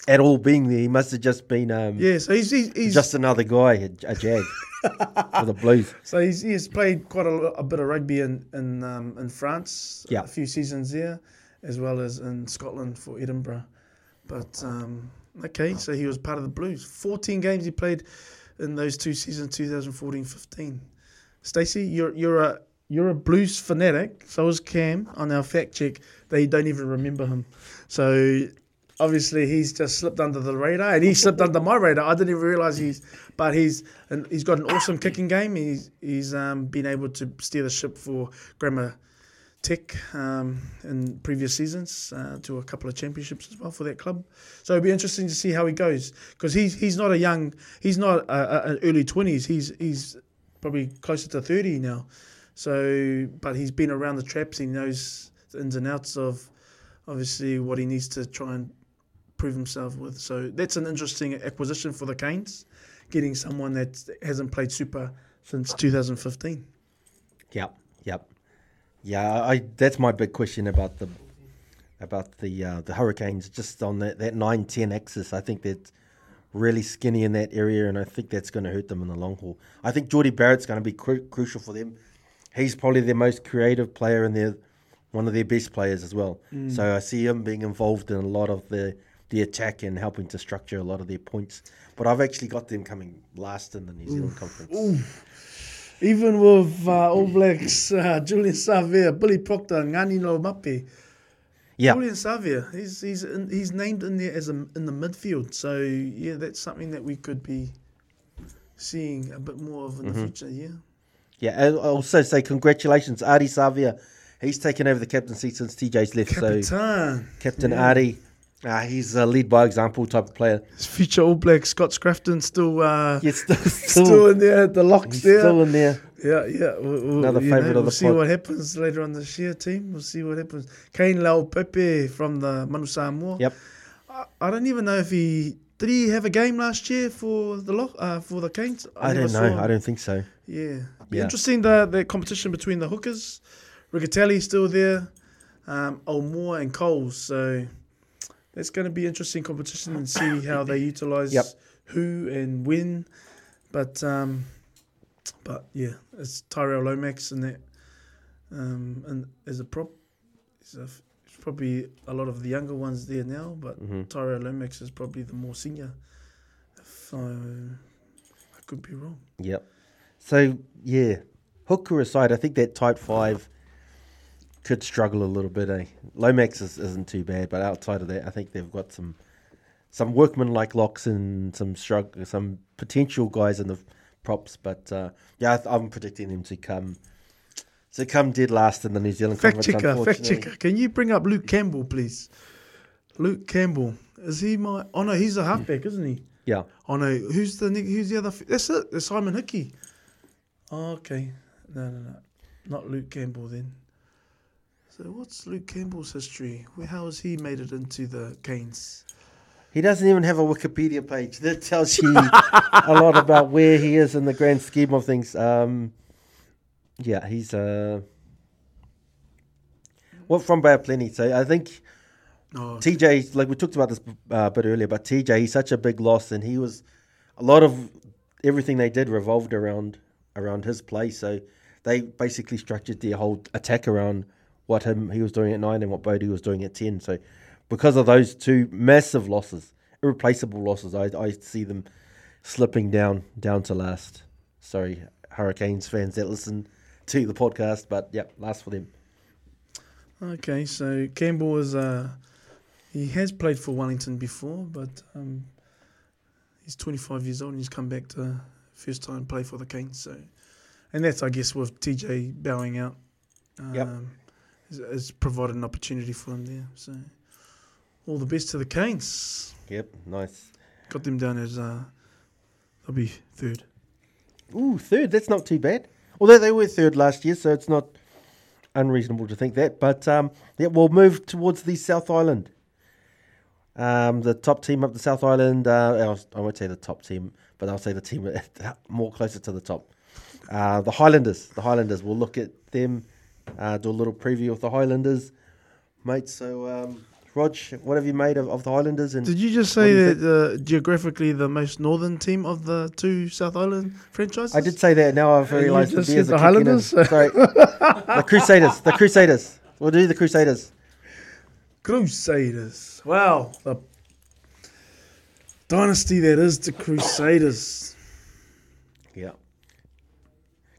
at all being there. He must have just been um,
yeah. So he's he's, he's
just another guy, a, a jag for the Blues.
so he's, he's played quite a, a bit of rugby in in um, in France.
Yeah.
a few seasons there, as well as in Scotland for Edinburgh. But um, okay, so he was part of the Blues. 14 games he played in those two seasons, 2014-15. Stacey, you're you're a you're a Blues fanatic. So is Cam on our fact check. They don't even remember him. So obviously he's just slipped under the radar, and he slipped under my radar. I didn't even realize he's, but he's and he's got an awesome kicking game. He's he's um, been able to steer the ship for Grammar Tech um, in previous seasons uh, to a couple of championships as well for that club. So it'll be interesting to see how he goes because he's he's not a young, he's not an early twenties. He's he's probably closer to thirty now. So, but he's been around the traps. He knows the ins and outs of obviously what he needs to try and prove himself with. So that's an interesting acquisition for the Canes, getting someone that hasn't played super since 2015.
Yep, yep, yeah. I that's my big question about the about the uh, the Hurricanes. Just on that that nine ten axis, I think that's really skinny in that area, and I think that's going to hurt them in the long haul. I think Jordie Barrett's going to be cru- crucial for them. He's probably their most creative player and their one of their best players as well. So I see him being involved in a lot of the the attack and helping to structure a lot of their points. But I've actually got them coming last in the New Zealand conference.
Even with uh, All Blacks, uh, Julian Savea, Billy Proctor, Ngani Mape.
Yeah,
Julian Savea, he's he's in, he's named in there as a, in the midfield. So yeah, that's something that we could be seeing a bit more of in the future. Yeah.
Yeah, I'll also say congratulations, Ardie Savea. He's taken over the captaincy since TJ's left. So. Captain Ardie, uh, he's a lead by example type of player.
His future All Black Scott Scrafton still uh,
Yeah, still,
still,
still,
in there the locks there.
still in there.
Yeah, yeah. We'll,
Another favourite
know,
of the
We'll see
pod.
what happens later on this year, team. We'll see what happens. Kane Le'aupepe from the Manu Samoa.
Yep.
I, I don't even know if he did he have a game last year for the lock uh, for the Canes.
I,
never
don't know. I don't think so.
Yeah.
Yeah.
interesting the the competition between the hookers. Riccitelli still there, um, Olmore and Coles. So that's going to be interesting competition and see how they utilize
Yep.
who and when. But um, but yeah, it's Tyrell Lomax and that um, and as a prop. It's, a, it's probably a lot of the younger ones there now, but
Mm-hmm.
Tyrell Lomax is probably the more senior. So I could be wrong.
Yep. So yeah, hooker aside, I think that type five could struggle a little bit. Eh? Lomax is, isn't too bad, but outside of that, I think they've got some some workman like locks and some struggle, some potential guys in the props. But uh, yeah, I I'm predicting them to come to come dead last in the New Zealand
Fact
conference.
checker, fact
unfortunately.
checker. Can you bring up Luke Campbell, please? Luke Campbell. Is he my? Oh no, he's a halfback, isn't he?
Yeah.
Oh no, who's the who's the other? That's it. That's Simon Hickey. Oh, okay. No, no, no. Not Luke Campbell then. So what's Luke Campbell's history? Where, how has he made it into the Canes?
He doesn't even have a Wikipedia page. That tells you a lot about where he is in the grand scheme of things. Um, yeah, he's uh, well from of Plenty. So I think
Oh,
TJ, like we talked about this uh, a bit earlier, but TJ, he's such a big loss, and he was a lot of everything they did revolved around around his play. So they basically structured their whole attack around what him he was doing at nine and what Bodie was doing at ten. So because of those two massive losses, irreplaceable losses, I I see them slipping down down to last. Sorry, Hurricanes fans that listen to the podcast, but yeah, last for them.
Okay, so Campbell is uh, he has played for Wellington before, but um, he's 25 years old and he's come back to first time play for the Canes. So, and that's I guess with TJ bowing out, um,
Yep.
Has, has provided an opportunity for him there. So, all the best to the Canes.
Yep, nice.
Got them down as uh, they'll be third.
Ooh, third. That's not too bad. Although they were third last year, so it's not unreasonable to think that. But um, yeah, we'll move towards the South Island. Um, the top team up the South Island. Uh, I I won't say the top team, but I'll say the team more closer to the top. Uh, the Highlanders. The Highlanders. We'll look at them. Uh, do a little preview of the Highlanders, mate. So, um, Rog, what have you made of, of the Highlanders? And
Did you just say
you
that uh, geographically the most northern team of the two South Island franchises?
I did say that. Now I've realised the
just
Bears
said
are
the. Highlanders?
Sorry, the Crusaders. The Crusaders. We'll do the Crusaders.
Crusaders. Wow, the dynasty that is the Crusaders.
Yeah.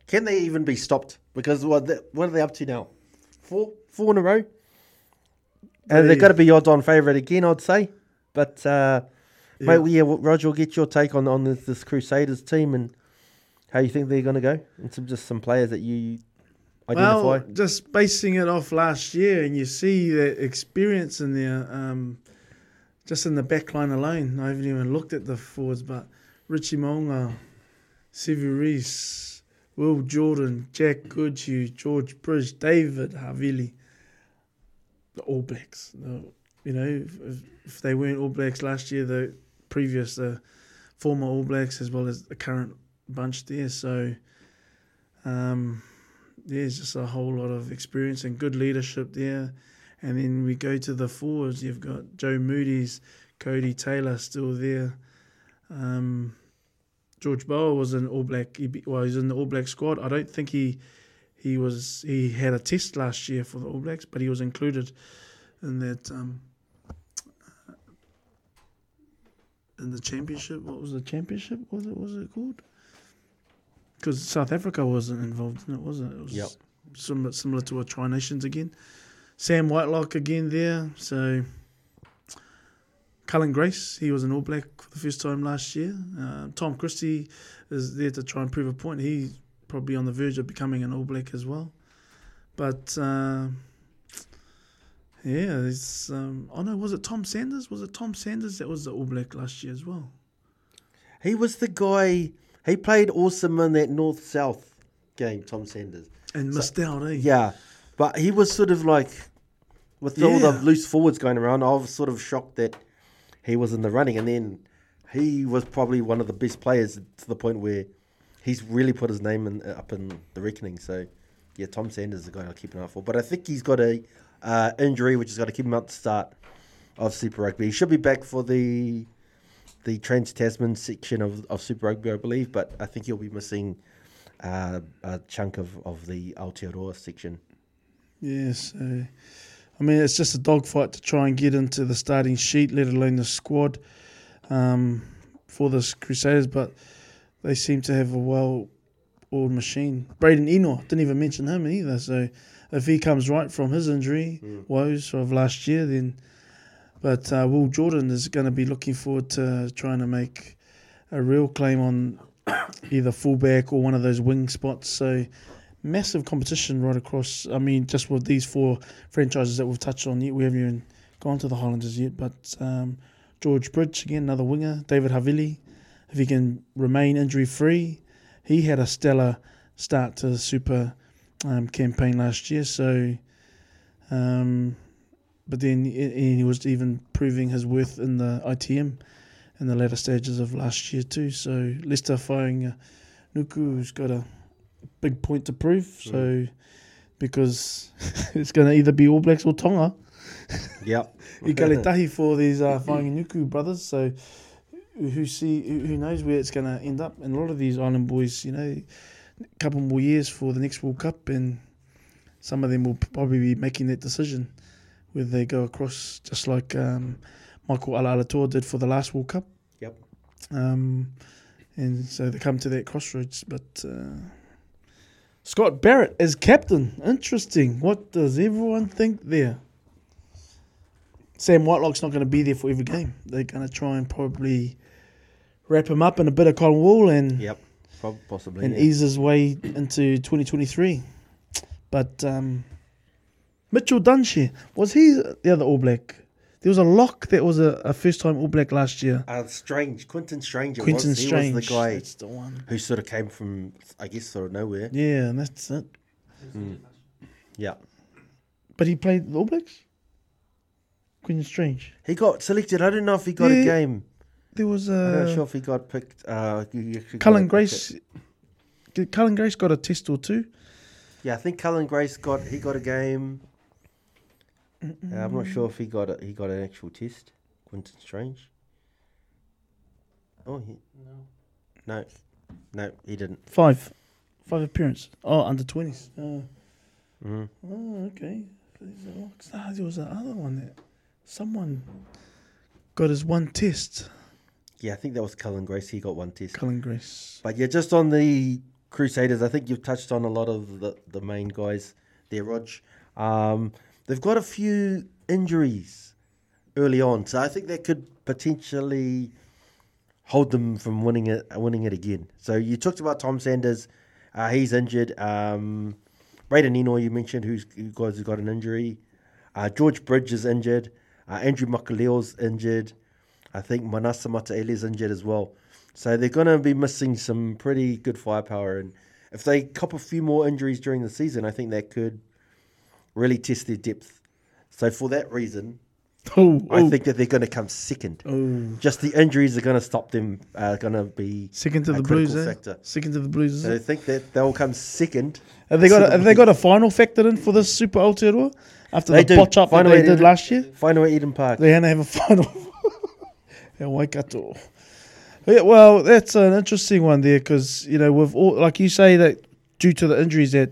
Can they even be stopped? Because what the, what are they up to now? Four, four in a row. And
They-
they've got to be odds on favourite again, I'd say. But uh,
Yeah.
mate, well, yeah, well, Roger, will get your take on on this, this Crusaders team and how you think they're going to go, and some just some players that you identify.
Well, just basing it off last year, and you see the experience in there, um, just in the back line alone. I haven't even looked at the forwards, but Richie Mo'unga, Sevu Reece, Will Jordan, Jack Goodhue, George Bridge, David Havili, the All Blacks. You know, if, if they weren't All Blacks last year, the previous, the former All Blacks as well as the current bunch there. So, um, there's just a whole lot of experience and good leadership there. And then we go to the forwards. You've got Joe Moody's, Codie Taylor still there. Um, George Bower was an All Black. He, well, he's in the All Black squad. I don't think he he was he had a test last year for the All Blacks, but he was included in that um, in the championship. What was the championship? Was it was it called? Because South Africa wasn't involved in it, was it? It was
Yep.
similar similar to a Tri Nations again. Sam Whitelock again there. So Cullen Grace, he was an All Black for the first time last year. Uh, Tom Christie is there to try and prove a point. He's probably on the verge of becoming an All Black as well. But uh, yeah, it's um, oh no, was it Tom Sanders? Was it Tom Sanders that was the All Black last year as well?
He was the guy. He played awesome in that North South game. Tom Sanders.
And missed out, eh?
Yeah, but he was sort of like with all the loose forwards going around. I was sort of shocked that he was in the running, and then he was probably one of the best players to the point where he's really put his name in, up in the reckoning. So yeah, Tom Sanders is a guy I'll keep an eye for. But I think he's got a uh, injury which has got to keep him out to start of Super Rugby. He should be back for the the Trans Tasman section of, of Super Rugby, I believe, but I think he'll be missing uh, a chunk of, of the Aotearoa section.
Yes. I mean, it's just a dogfight to try and get into the starting sheet, let alone the squad um, for the Crusaders. But they seem to have a well-oiled machine. Braydon Ennor didn't even mention him either. So if he comes right from his injury woes of last year, then. But uh, Will Jordan is going to be looking forward to trying to make a real claim on either fullback or one of those wing spots. So massive competition right across. I mean, just with these four franchises that we've touched on yet, we haven't even gone to the Highlanders yet. But um, George Bridge again, another winger. David Havili, if he can remain injury free, he had a stellar start to the Super um, campaign last year. So, um, but then he was even proving his worth in the ITM in the latter stages of last year too. So Leicester firing Nuku, who's got a big point to prove. So because it's going to either be All Blacks or Tonga.
Yep.
I tahi for these uh, Fainga'anuku brothers. So who see who knows where it's going to end up? And a lot of these island boys, you know, a couple more years for the next World Cup, and some of them will probably be making that decision whether they go across, just like um, Michael Alaalatoa did for the last World Cup.
Yep.
Um, and so they come to that crossroads. But uh, Scott Barrett as captain, interesting. What does everyone think there? Sam Whitelock's not going to be there for every game. They're going to try and probably wrap him up in a bit of cotton wool and
Yep. Possibly.
and
yeah.
ease his way into 2023. But um, Mitchell Dunshire was he the other All Black? There was a lock that was a, a first time All Black last year.
Uh, Strange. Quinton Strange. It
Quinton
was.
Strange.
He was the guy
That's the one.
who sort of came from, I guess, sort of nowhere.
Yeah, and that's it.
Yeah.
But he played the All Blacks. Quinton Strange.
He got selected. I don't know if he got a game.
There was
I'm not sure if he got picked. Uh, you- you got
Cullen Grace. Cullen Grace got a test or two?
Yeah, I think Cullen Grace got he got a game. Uh, I'm not sure if he got a, he got an actual test. Quinton Strange. Oh, he, no, no, no, he didn't.
Five. Five appearances. Oh, under 20s. Uh,
Mm.
Oh, okay. Ah, there was another one that someone got his one test.
Yeah, I think that was Cullen Grace. He got one test.
Cullen Grace.
But yeah, just on the Crusaders, I think you've touched on a lot of the, the main guys there, Rog. Um, they've got a few injuries early on, so I think that could potentially hold them from winning it winning it again. So you talked about Tom Sanders, uh, he's injured. Um, Braydon Ennor, you mentioned, who's who guys who got an injury. Uh, George Bridge is injured. Uh, Andrew Makalio's injured. I think Manasa is injured as well. So they're going to be missing some pretty good firepower. And if they cop a few more injuries during the season, I think that could really test their depth. So for that reason,
Oh,
I
oh,
think that they're going to come second.
oh.
Just the injuries are going to stop them. Are going to be
Second to the Blues, eh?
factor.
Second to the Blues,
So I think that they'll come second.
Have they got? A, have they got a final factored in for this Super Aotearoa after
They
the
do.
botch up that they did
isn't
last year?
Final at Eden Park.
They're going to have a final. at Waikato. Yeah, well, that's an interesting one there because you know with all like you say that due to the injuries that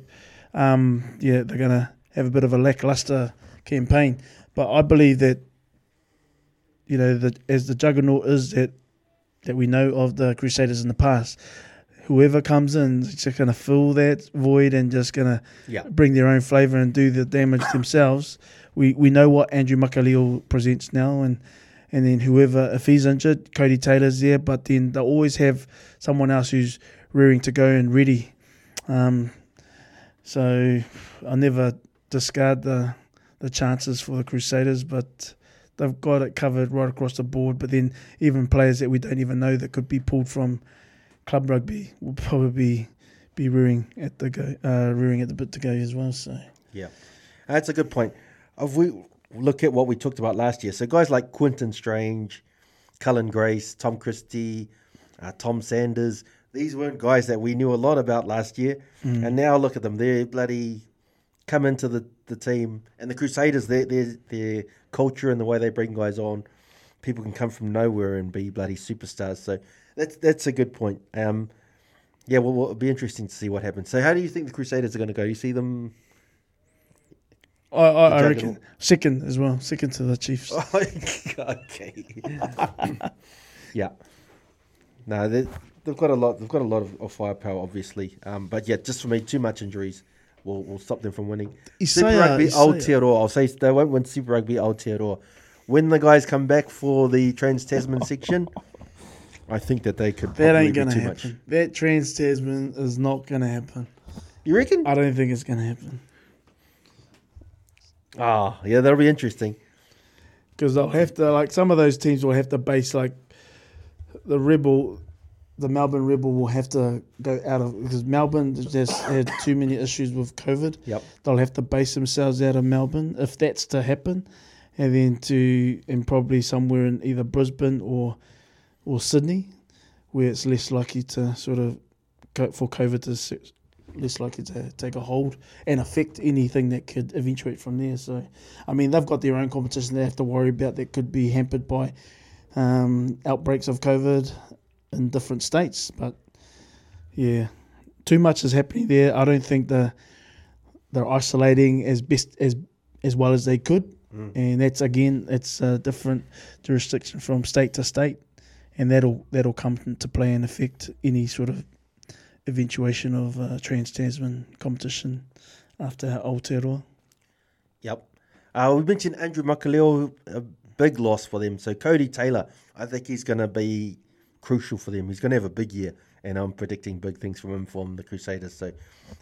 um yeah they're going to have a bit of a lackluster campaign, but I believe that you know that as the juggernaut is that that we know of the Crusaders in the past. Whoever comes in is just going to fill that void and just going to
Yeah.
bring their own flavour and do the damage themselves. We we know what Andrew Makalio presents now, and and then whoever if he's injured, Codie Taylor's there, but then they'll always have someone else who's rearing to go and ready. Um, so I'll never discard the the chances for the Crusaders, but they've got it covered right across the board. But then even players that we don't even know that could be pulled from club rugby will probably be rearing at the go, uh, rearing at the bit to go as well. So
Yeah, that's a good point. If we look at what we talked about last year, so guys like Quinton Strange, Cullen Grace, Tom Christie, uh, Tom Sanders, these weren't guys that we knew a lot about last year, and now look at them. They're bloody come into the, the team, and the Crusaders, their their their culture and the way they bring guys on, people can come from nowhere and be bloody superstars. So that's that's a good point. Um, yeah, well, well, it'll be interesting to see what happens. So, how do you think the Crusaders are going to go? You see them
I, I, I reckon second as well, second to the Chiefs.
okay. yeah. No, they, they've got a lot. They've got a lot of, of firepower, obviously. Um, but yeah, just for me, too much injuries will, will stop them from winning. Super
Isaiah-
Rugby
Isaiah.
Aotearoa. I'll say they won't win Super Rugby Aotearoa. When the guys come back for the Trans Tasman section, I think that they could.
That ain't gonna happen.
Much.
That trans Tasman is not gonna happen.
You reckon?
I don't think it's gonna happen
Ah, yeah, that'll be interesting.
because they'll have to like some of those teams will have to base like the rebel the Melbourne Rebel will have to go out of because Melbourne just had too many issues with COVID.
Yep.
They'll have to base themselves out of Melbourne if that's to happen, and then to and probably somewhere in either Brisbane or or Sydney, where it's less likely to sort of go for COVID to less likely to take a hold and affect anything that could eventuate from there. So, I mean, they've got their own competition they have to worry about that could be hampered by um, outbreaks of COVID in different states. But yeah, too much is happening there. I don't think the they're isolating as best as as well as they could, and that's again it's a different jurisdiction from state to state, and that'll that'll come into play and affect any sort of eventuation of uh, Trans Tasman competition after Aotearoa.
Yep. Uh, we mentioned Andrew Makalio, a big loss for them. So Codie Taylor, I think he's going to be crucial for them. He's going to have a big year, and I'm predicting big things from him from the Crusaders. So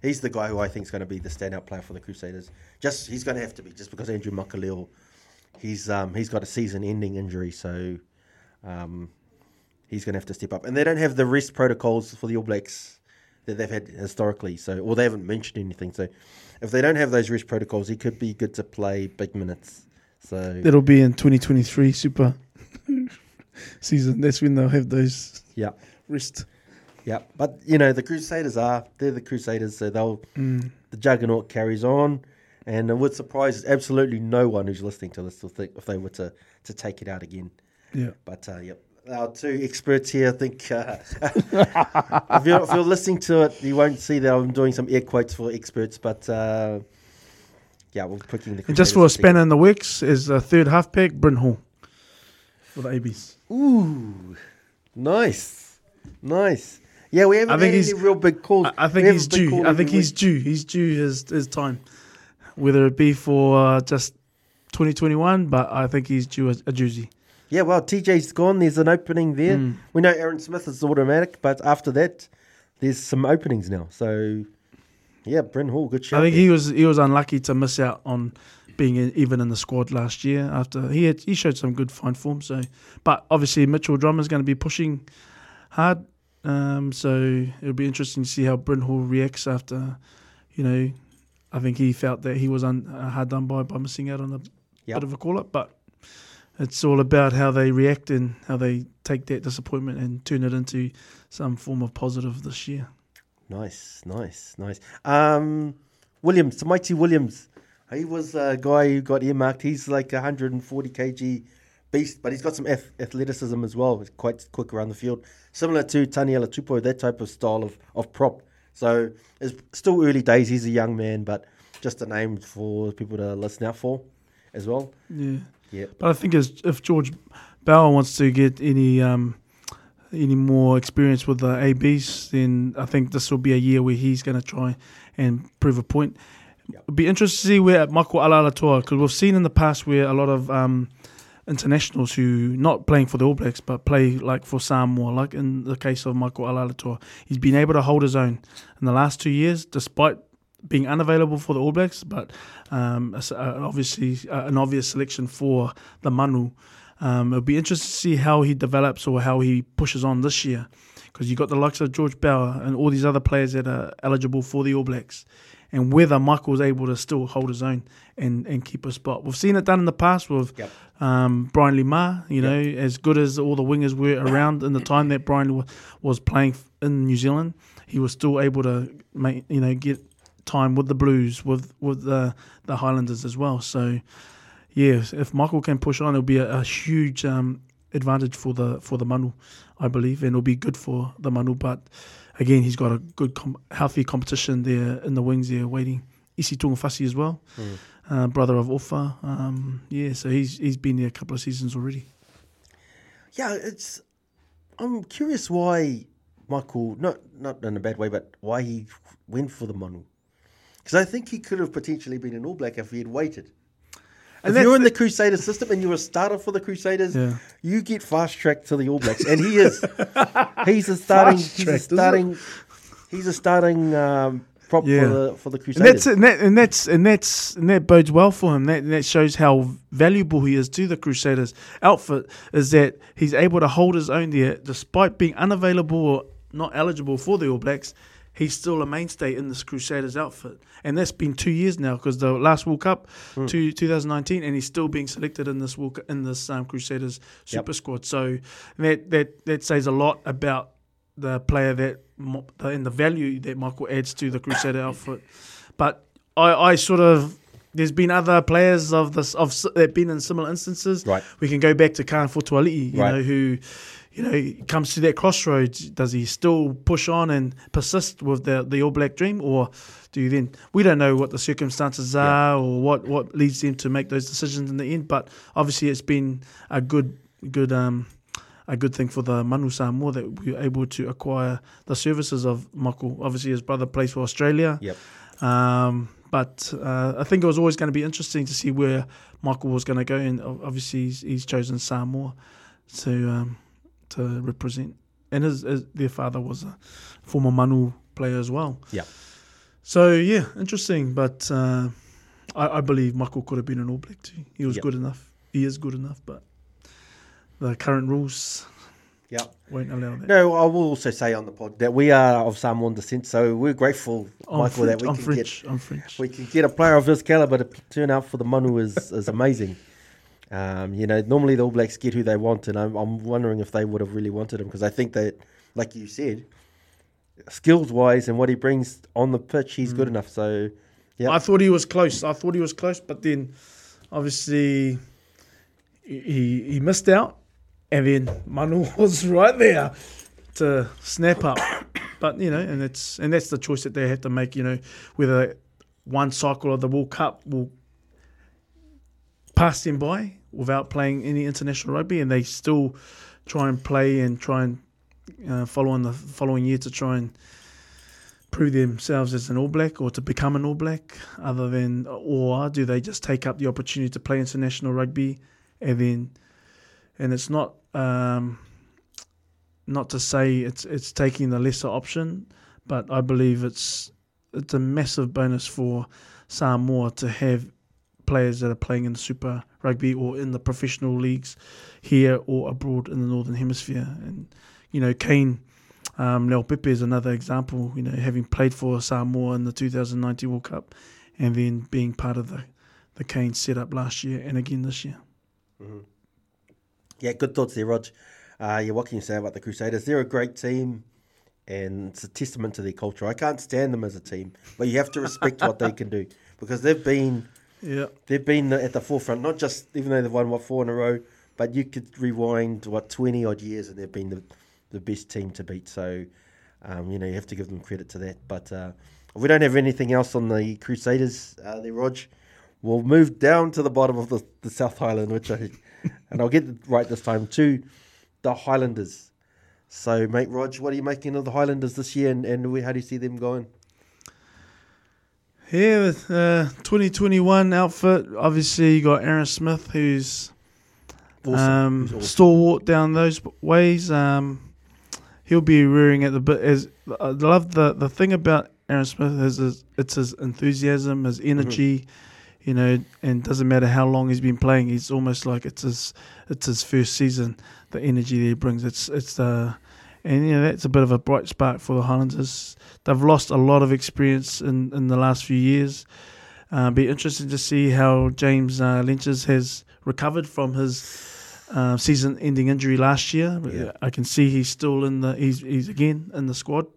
he's the guy who I think is going to be the standout player for the Crusaders. Just he's going to have to be just because Andrew Makalio, he's um, he's got a season-ending injury, so um, he's going to have to step up. And they don't have the rest protocols for the All Blacks that they've had historically. So, or they haven't mentioned anything. So, if they don't have those rest protocols, he could be good to play big minutes. So,
That'll be in 2023 Super season. That's when they'll have those
yeah,
wrist.
yeah. But you know, the Crusaders are they're the Crusaders, so they'll
Mm.
the juggernaut carries on. And it would surprise absolutely no one who's listening to this to think if they were to, to take it out again.
Yeah.
But uh, yep, our two experts here. I think uh, if, you're, if you're listening to it, you won't see that I'm doing some air quotes for experts. But uh, yeah, we're picking the.
And just for a spanner in the works is a third halfback, Bryn Hall, for the ABs.
Ooh, nice, nice. Yeah, we haven't
I think he's-
any real big calls.
I, I think he's due. I think he's
week.
due. He's due his, his time, whether it be for uh, just 2021, but I think he's due a, a doozy.
Yeah, well, TJ's gone. There's an opening there.
Mm.
We know Aaron Smith is automatic, but after that, there's some openings now. So, yeah, Bryn Hall, good shot.
I think
there.
he was he was unlucky to miss out on being in, even in the squad last year. After he had, he showed some good fine form. So, but obviously Mitchell Drummond's going to be pushing hard. Um, so it'll be interesting to see how Bryn Hall reacts after, you know, I think he felt that he was un, uh, hard done by by missing out on a
Yep.
bit of a call up. But it's all about how they react and how they take that disappointment and turn it into some form of positive this year.
Nice, nice, nice. Um, Williams, Mighty Williams. He was a guy who got earmarked. He's like a 140 kg beast, but he's got some athleticism as well. He's quite quick around the field, similar to Taniela Tupou, that type of style of, of prop. So it's still early days. He's a young man, but just a name for people to listen out for as well.
Yeah.
Yeah.
But I think as, if George Bower wants to get any um, any more experience with the ABs, then I think this will be a year where he's going to try and prove a point. It'll be interesting to see where Michael Alaalatoa, because we've seen in the past where a lot of um, internationals who not playing for the All Blacks but play like for Samoa, like in the case of Michael Alaalatoa, he's been able to hold his own in the last two years, despite being unavailable for the All Blacks, but um, obviously uh, an obvious selection for the Manu. Um, it'll be interesting to see how he develops or how he pushes on this year, because you've got the likes of George Bower and all these other players that are eligible for the All Blacks, and whether Michael's able to still hold his own and, and keep a spot. We've seen it done in the past with
Yep.
um, Brian Lima. You know, as good as all the wingers were around in the time that Brian wa- was playing in New Zealand, he was still able to make you know get time with the Blues with with the the Highlanders as well. So yeah, if Michael can push on, it'll be a, a huge um, advantage for the for the Manu, I believe, and it'll be good for the Manu. But again, he's got a good, com- healthy competition there in the wings there waiting. Isi Tungafasi as well, uh, brother of Ufa. Um, yeah, so he's he's been there a couple of seasons already.
Yeah, it's. I'm curious why Michael, not not in a bad way, but why he went for the Manu. Because I think he could have potentially been an All Black if he had waited.
And
if you're in
the-
Crusaders system and you're a starter for the Crusaders,
Yeah.
you get fast tracked to the All Blacks, and he is. he's a starting. He's a
tracked, is it?
starting. He's a starting um, prop
Yeah.
for the for the
And
Crusaders.
that's and, that, and that's and that's and that bodes well for him. That and that shows how valuable he is to the Crusaders outfit. Is that he's able to hold his own there, despite being unavailable or not eligible for the All Blacks. He's still a mainstay in this Crusaders outfit, and that's been two years now because the last World Cup,
Hmm.
to 2019, and he's still being selected in this World, in this um, Crusaders Super Squad. So that that that says a lot about the player that and the value that Michael adds to the Crusader outfit. But I, I sort of there's been other players of this of that been in similar instances.
Right.
We can go back to Kahn Fotuali'i, you
Right.
know, who you know comes to that crossroads. Does he still push on and persist with the the All Black dream, or do you then? We don't know what the circumstances are or what what leads them to make those decisions in the end. But obviously, it's been a good good um a good thing for the Manu Samoa that we were able to acquire the services of Michael. Obviously, his brother plays for Australia.
Yep.
Um, but uh, I think it was always going to be interesting to see where Michael was going to go, and obviously he's, he's chosen Samoa to um, to represent. And his, his their father was a former Manu player as well.
Yep.
So yeah, interesting. But uh, I, I believe Michael could have been an All Black too. He was
Yep.
good enough. He is good enough, but the current rules
Yeah,
won't allow that.
No, I will also say on the pod that we are of Samoan descent, so we're grateful,
I'm
Michael, that we
I'm
can
French.
get
I'm French.
we can get a player of his caliber to turn out for the Manu is, is amazing. Um, you know, normally the All Blacks get who they want, and I'm, I'm wondering if they would have really wanted him because I think that, like you said, skills wise and what he brings on the pitch, he's
Mm.
good enough. So, Yep.
I thought he was close. I thought he was close, but then obviously he he, he missed out, and then Manu was right there to snap up. But you know, and it's and that's the choice that they have to make. You know, whether one cycle of the World Cup will pass them by without playing any international rugby, and they still try and play and try and uh, follow on the following year to try and prove themselves as an All Black or to become an All Black, other than, or do they just take up the opportunity to play international rugby, and then, and it's not, um, not to say it's it's taking the lesser option, but I believe it's it's a massive bonus for Samoa to have players that are playing in Super Rugby or in the professional leagues here or abroad in the Northern Hemisphere, and you know Kane. Um, Leo Pepe is another example, you know, having played for Samoa in the 2019 World Cup and then being part of the, the Kane setup last year and again this year.
yeah, good thoughts there, Rog. Uh, yeah, what can you say about the Crusaders? They're a great team, and it's a testament to their culture. I can't stand them as a team, but you have to respect what they can do because they've been
Yeah.
they've been at the forefront. Not just even though they've won what four in a row, but you could rewind what twenty odd years, and they've been the the best team to beat. So, um, you know, you have to give them credit to that. But uh, we don't have anything else on the Crusaders, uh, there, Rog, we'll move down to the bottom of the, the South Highland, which I and I'll get it right this time to the Highlanders. So, mate, Rog, what are you making of the Highlanders this year, and, and how do you see them going?
Yeah, with, uh, 2021 outfit, obviously you got Aaron Smith, who's
Awesome.
um,
awesome.
stalwart down those ways. Um, he'll be rearing at the bit. As I love the the thing about Aaron Smith is, is it's his enthusiasm, his energy. You know, and doesn't matter how long he's been playing. He's almost like it's his it's his first season. The energy that he brings, it's it's the and you know that's a bit of a bright spark for the Highlanders. They've lost a lot of experience in, in the last few years. Uh, be interesting to see how James uh, Lentjes has recovered from his uh, season-ending injury last year.
Yeah.
I can see he's still in the he's he's again in the squad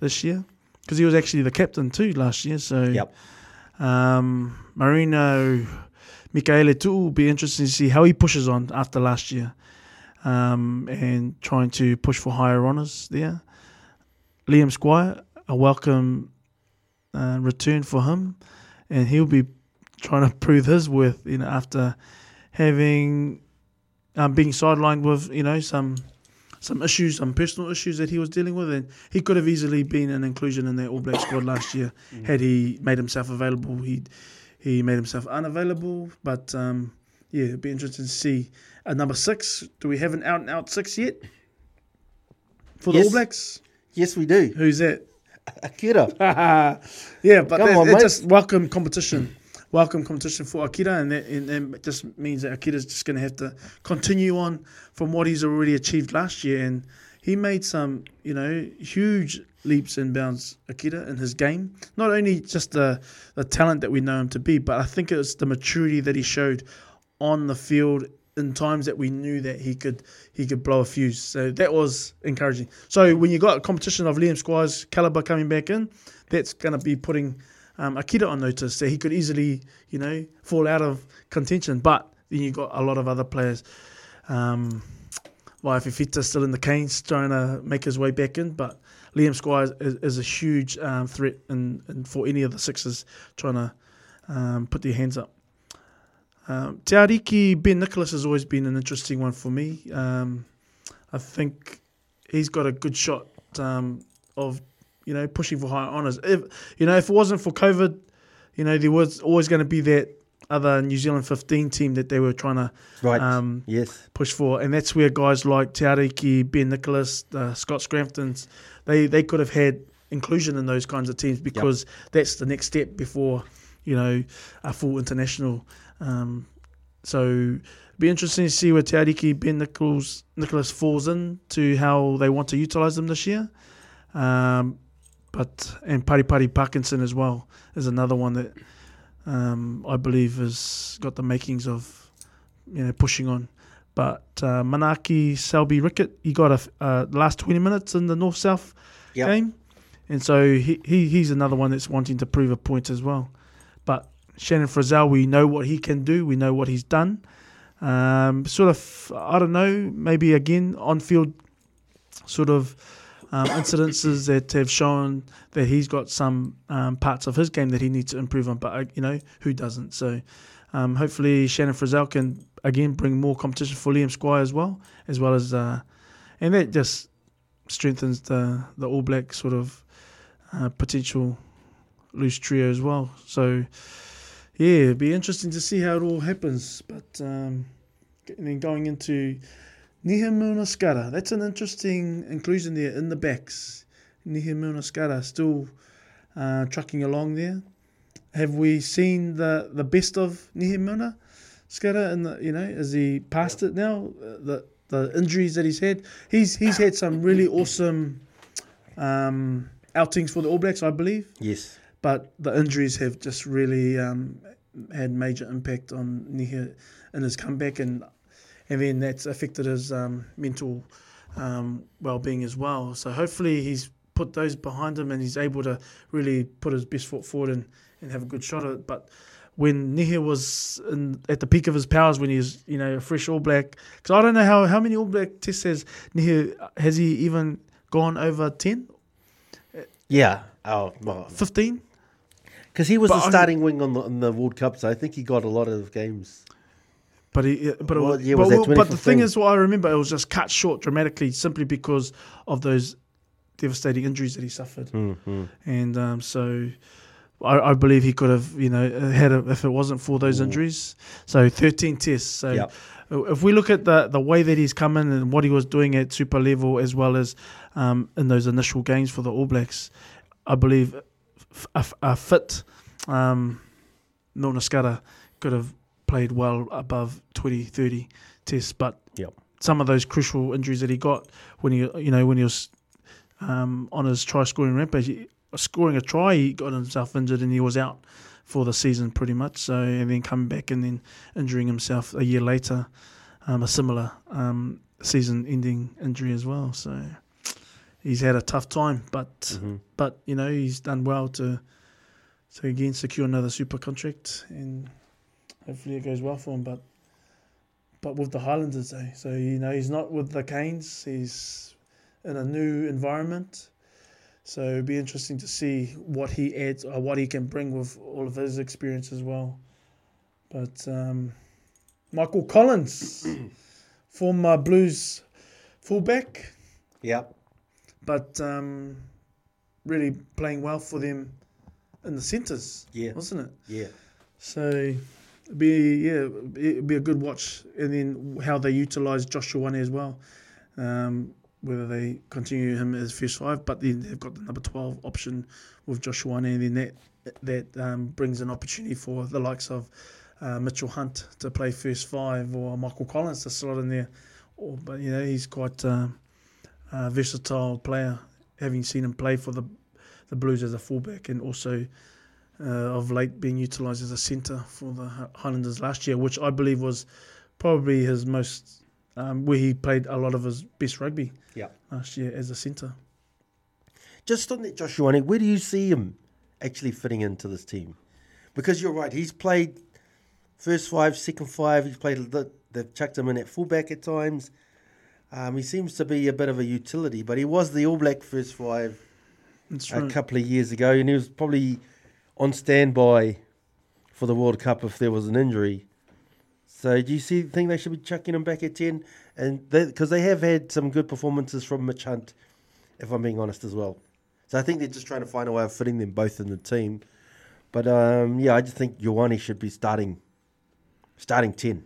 this year because he was actually the captain too last year. So
Yep.
um, Marino Mikaele too will be interesting to see how he pushes on after last year um, and trying to push for higher honours there. Liam Squire, a welcome uh, return for him, and he'll be trying to prove his worth. You know, after having um, being sidelined with you know some some issues, some personal issues that he was dealing with, and he could have easily been an inclusion in that All Black squad last year had he made himself available. He he made himself unavailable, but um, yeah, it'd be interesting to see. At number six, do we have an out and out six yet for the
Yes.
All Blacks?
Yes, we do.
Who's that?
Akira.
yeah, but
Come
that,
on,
it's just welcome competition. welcome competition for Akira, and that, and that just means that Akira's just going to have to continue on from what he's already achieved last year. And he made some, you know, huge leaps and bounds, Akira, in his game. Not only just the, the talent that we know him to be, but I think it was the maturity that he showed on the field in times that we knew that he could he could blow a fuse. So that was encouraging. So when you got a competition of Liam Squires caliber coming back in, that's going to be putting um, Akira on notice that he could easily, you know, fall out of contention. But then you got a lot of other players. Um, well, if Fifita's still in the Canes trying to make his way back in, but Liam Squires is, is a huge um, threat in, in for any of the Sixers trying to um, put their hands up. Um, Te Ariki Ben Nicholas has always been an interesting one for me. Um, I think he's got a good shot um, of you know pushing for higher honours. If you know if it wasn't for COVID, you know there was always going to be that other New Zealand 15 team that they were trying to
Right.
um,
yes.
push for, and that's where guys like Te Ariki, Ben Nicholas, uh, Scott Scramptons, they they could have had inclusion in those kinds of teams because that's the next step before you know a full international. Um, so be interesting to see where Te Ariki, Ben Nichols, Nicholas falls in to how they want to utilise them this year. Um, but and Pari Pari Parkinson as well is another one that um, I believe has got the makings of you know pushing on. But uh, Manaki Selby Rickett, he got a uh, last twenty minutes in the North South
Yep.
game, and so he, he he's another one that's wanting to prove a point as well. But Shannon Frizzell, we know what he can do, we know what he's done. Um, sort of, I don't know, maybe again on field sort of um, incidences that have shown that he's got some um, parts of his game that he needs to improve on. But uh, you know who doesn't? So um, hopefully Shannon Frizzell can again bring more competition for Liam Squire as well, as well as uh, and that just strengthens the the All Black sort of uh, potential loose trio as well. So yeah, it'd be interesting to see how it all happens. But um, and then going into Nehe Milner-Skudder, that's an interesting inclusion there in the backs. Nehe Milner-Skudder still uh, trucking along there. Have we seen the, the best of Nehe Milner-Skudder? And you know, is he past it now? The the injuries that he's had, he's he's had some really awesome um, outings for the All Blacks, I believe
Yes.
But the injuries have just really um, had major impact on Nehe in his comeback, and and then that's affected his um, mental um, well-being as well. So hopefully he's put those behind him and he's able to really put his best foot forward and, and have a good shot at it. But when Nehe was in, at the peak of his powers, when he was you know a fresh All Black, because I don't know how how many All Black tests has Nehe has he even gone over 10,
Yeah. Oh, well,
15?
Because he was
But
the starting wing on the, on the World Cup, so I think he got a lot of games.
But he, but, it
What
was,
year
but, but the thing is, what I remember, it was just cut short dramatically simply because of those devastating injuries that he suffered,
Mm-hmm.
and um, so I, I believe he could have, you know, had a, if it wasn't for those injuries. So 13 tests. So
Yep.
if we look at the the way that he's come in and what he was doing at super level, as well as um, in those initial games for the All Blacks, I believe a, a fit um, Milner-Skudder could have played well above 20, 30 tests, but
Yep.
some of those crucial injuries that he got when he, you know, when he was um, on his try scoring rampage, he- scoring a try, he got himself injured and he was out for the season pretty much. So and then coming back and then injuring himself a year later, um, a similar um, season-ending injury as well. So he's had a tough time, but
Mm-hmm.
but you know he's done well to to again secure another super contract and hopefully it goes well for him. But but with the Highlanders, though, so you know he's not with the Canes. He's in a new environment. So it'd be interesting to see what he adds or what he can bring with all of his experience as well. But um, Michael Collins, former Blues fullback,
Yep.
But um, really playing well for them in the centres,
Yeah.
wasn't it?
Yeah.
So be yeah, it'd be a good watch, and then how they utilise Josh Ioane as well. Um, whether they continue him as first five, but then they've got the number twelve option with Joshua, and then that that um, brings an opportunity for the likes of uh, Mitchell Hunt to play first five or Michael Collins to slot in there. Or, but you know he's quite um, a versatile player, having seen him play for the the Blues as a fullback and also uh, of late being utilised as a centre for the Highlanders last year, which I believe was probably his most um, where he played a lot of his best rugby
Yeah.
last year as a centre.
Just on that Josh Ioane, where do you see him actually fitting into this team? Because you're right, he's played first five, second five. He's played. The, they've chucked him in at fullback at times. Um, he seems to be a bit of a utility, but he was the All Black first five a couple of years ago, and he was probably on standby for the World Cup if there was an injury. So do you see think they should be chucking him back at ten? And because they, have had some good performances from Mitch Hunt, if I'm being honest as well. So I think they're just trying to find a way of fitting them both in the team. But um, yeah, I just think Ioane should be starting, starting ten.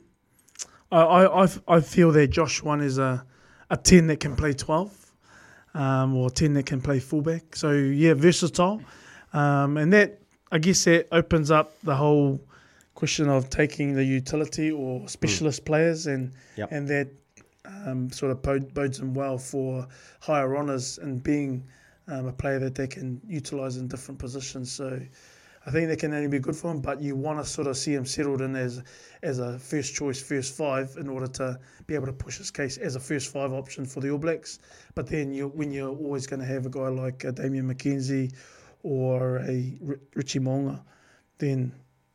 I, I, I- I feel that Josh Ioane is a, a 10 that can play 12 um, or 10 that can play fullback. So, yeah, versatile. Um, and that, I guess, that opens up the whole question of taking the utility or specialist players and
Yep.
and that um, sort of bod- bodes them well for higher honours and being um, a player that they can utilise in different positions. So, I think that can only be good for him, but you want to sort of see him settled in as as a first choice, first five, in order to be able to push his case as a first five option for the All Blacks. But then you when you're always going to have a guy like uh, Damian McKenzie or a R- Richie Mo'unga, then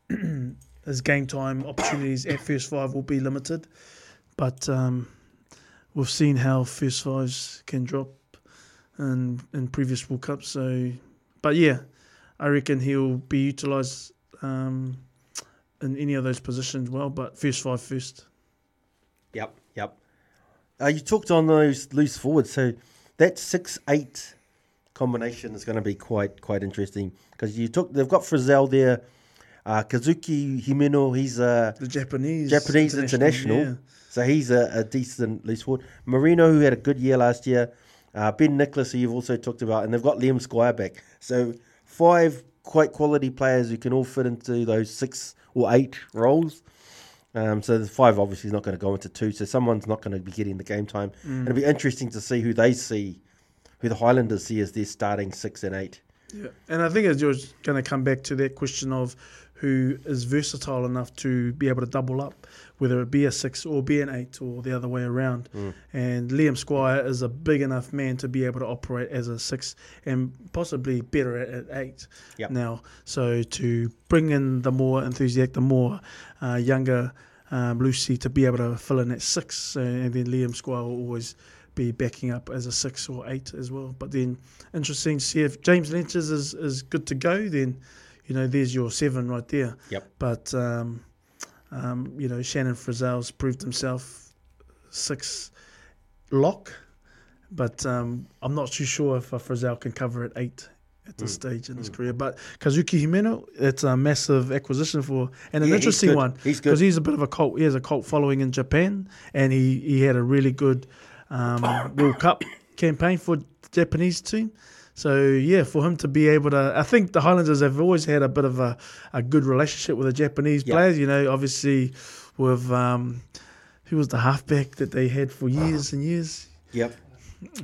his game time opportunities at first five will be limited. But um, we've seen how first fives can drop in in previous World Cups. So, but yeah, I reckon he'll be utilised um, in any of those positions well. But first five first.
Yep, yep. Uh, you talked on those loose forwards, so that six eight combination is going to be quite quite interesting because you took they've got Frizzell there, uh, Kazuki Himeno, he's a
The Japanese
Japanese international,
yeah.
so he's a, a decent loose forward. Marino, who had a good year last year, uh, Ben Nicholas, who you've also talked about, and they've got Liam Squire back. So five quite quality players who can all fit into those six or eight roles. Um, so the five obviously is not going to go into two, so someone's not going to be getting the game time.
Mm.
It'll be interesting to see who they see, who the Highlanders see as their starting six and eight.
Yeah, and I think it's just going to come back to that question of who is versatile enough to be able to double up, whether it be a six or be an eight or the other way around. And Liam Squire is a big enough man to be able to operate as a six and possibly better at, at eight
Yep.
now. So to bring in the more enthusiastic, the more uh, younger um, Lucy to be able to fill in at six, uh, and then Liam Squire will always be backing up as a six or eight as well. But then interesting to see if James Lentjes is, is good to go, then you know there's your seven right there.
Yep.
But um, um, you know Shannon Frizzell's proved himself six lock, but um, I'm not too sure if uh, Frizzell can cover at eight at this stage in his career. But Kazuki Himeno, it's a massive acquisition for and an
Yeah,
interesting one
He's good.
because he's a bit of a cult. He has a cult following in Japan, and he, he had a really good um, World Cup campaign for the Japanese team. So yeah, for him to be able to, I think the Highlanders have always had a bit of a, a good relationship with the Japanese
Yeah.
players. You know, obviously with um, who was the halfback that they had for years and years.
Yep.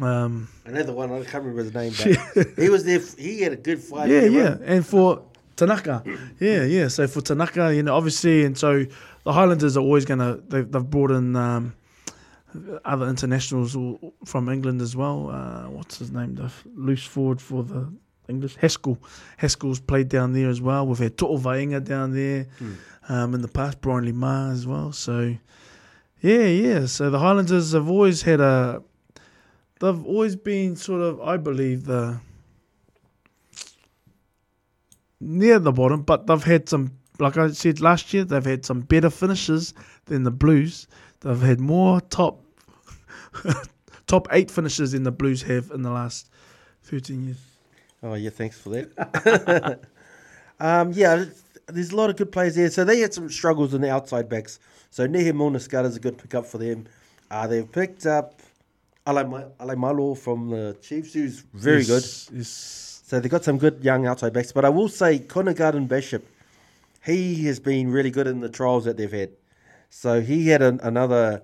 Um,
Another one, I can't remember his name, but he was there. He had a good fight.
yeah, yeah,
run.
and for Tanaka, yeah, yeah. So for Tanaka, you know, obviously, and so the Highlanders are always gonna. They've, they've brought in um, other internationals all- from England as well. Uh, what's his name? The loose forward for the English Haskell. Haskell's played down there as well. We've had To'o Vainga down there um, in the past. Brian Limar as well. So yeah, yeah. So the Highlanders have always had a. They've always been sort of, I believe, the near the bottom, but they've had some, like I said last year, they've had some better finishes than the Blues. They've had more top top eight finishes than the Blues have in the last thirteen years.
Oh yeah, thanks for that. um, yeah, there's a lot of good players there. So they had some struggles in the outside backs. So Nehe Milner-Skudder is a good pickup for them. Uh, they've picked up Ale, Alaimalo from the Chiefs, who's very good.
Yes, Yes.
So they've got some good young outside backs. But I will say Connor Garden-Bachop, he has been really good in the trials that they've had. So he had an, another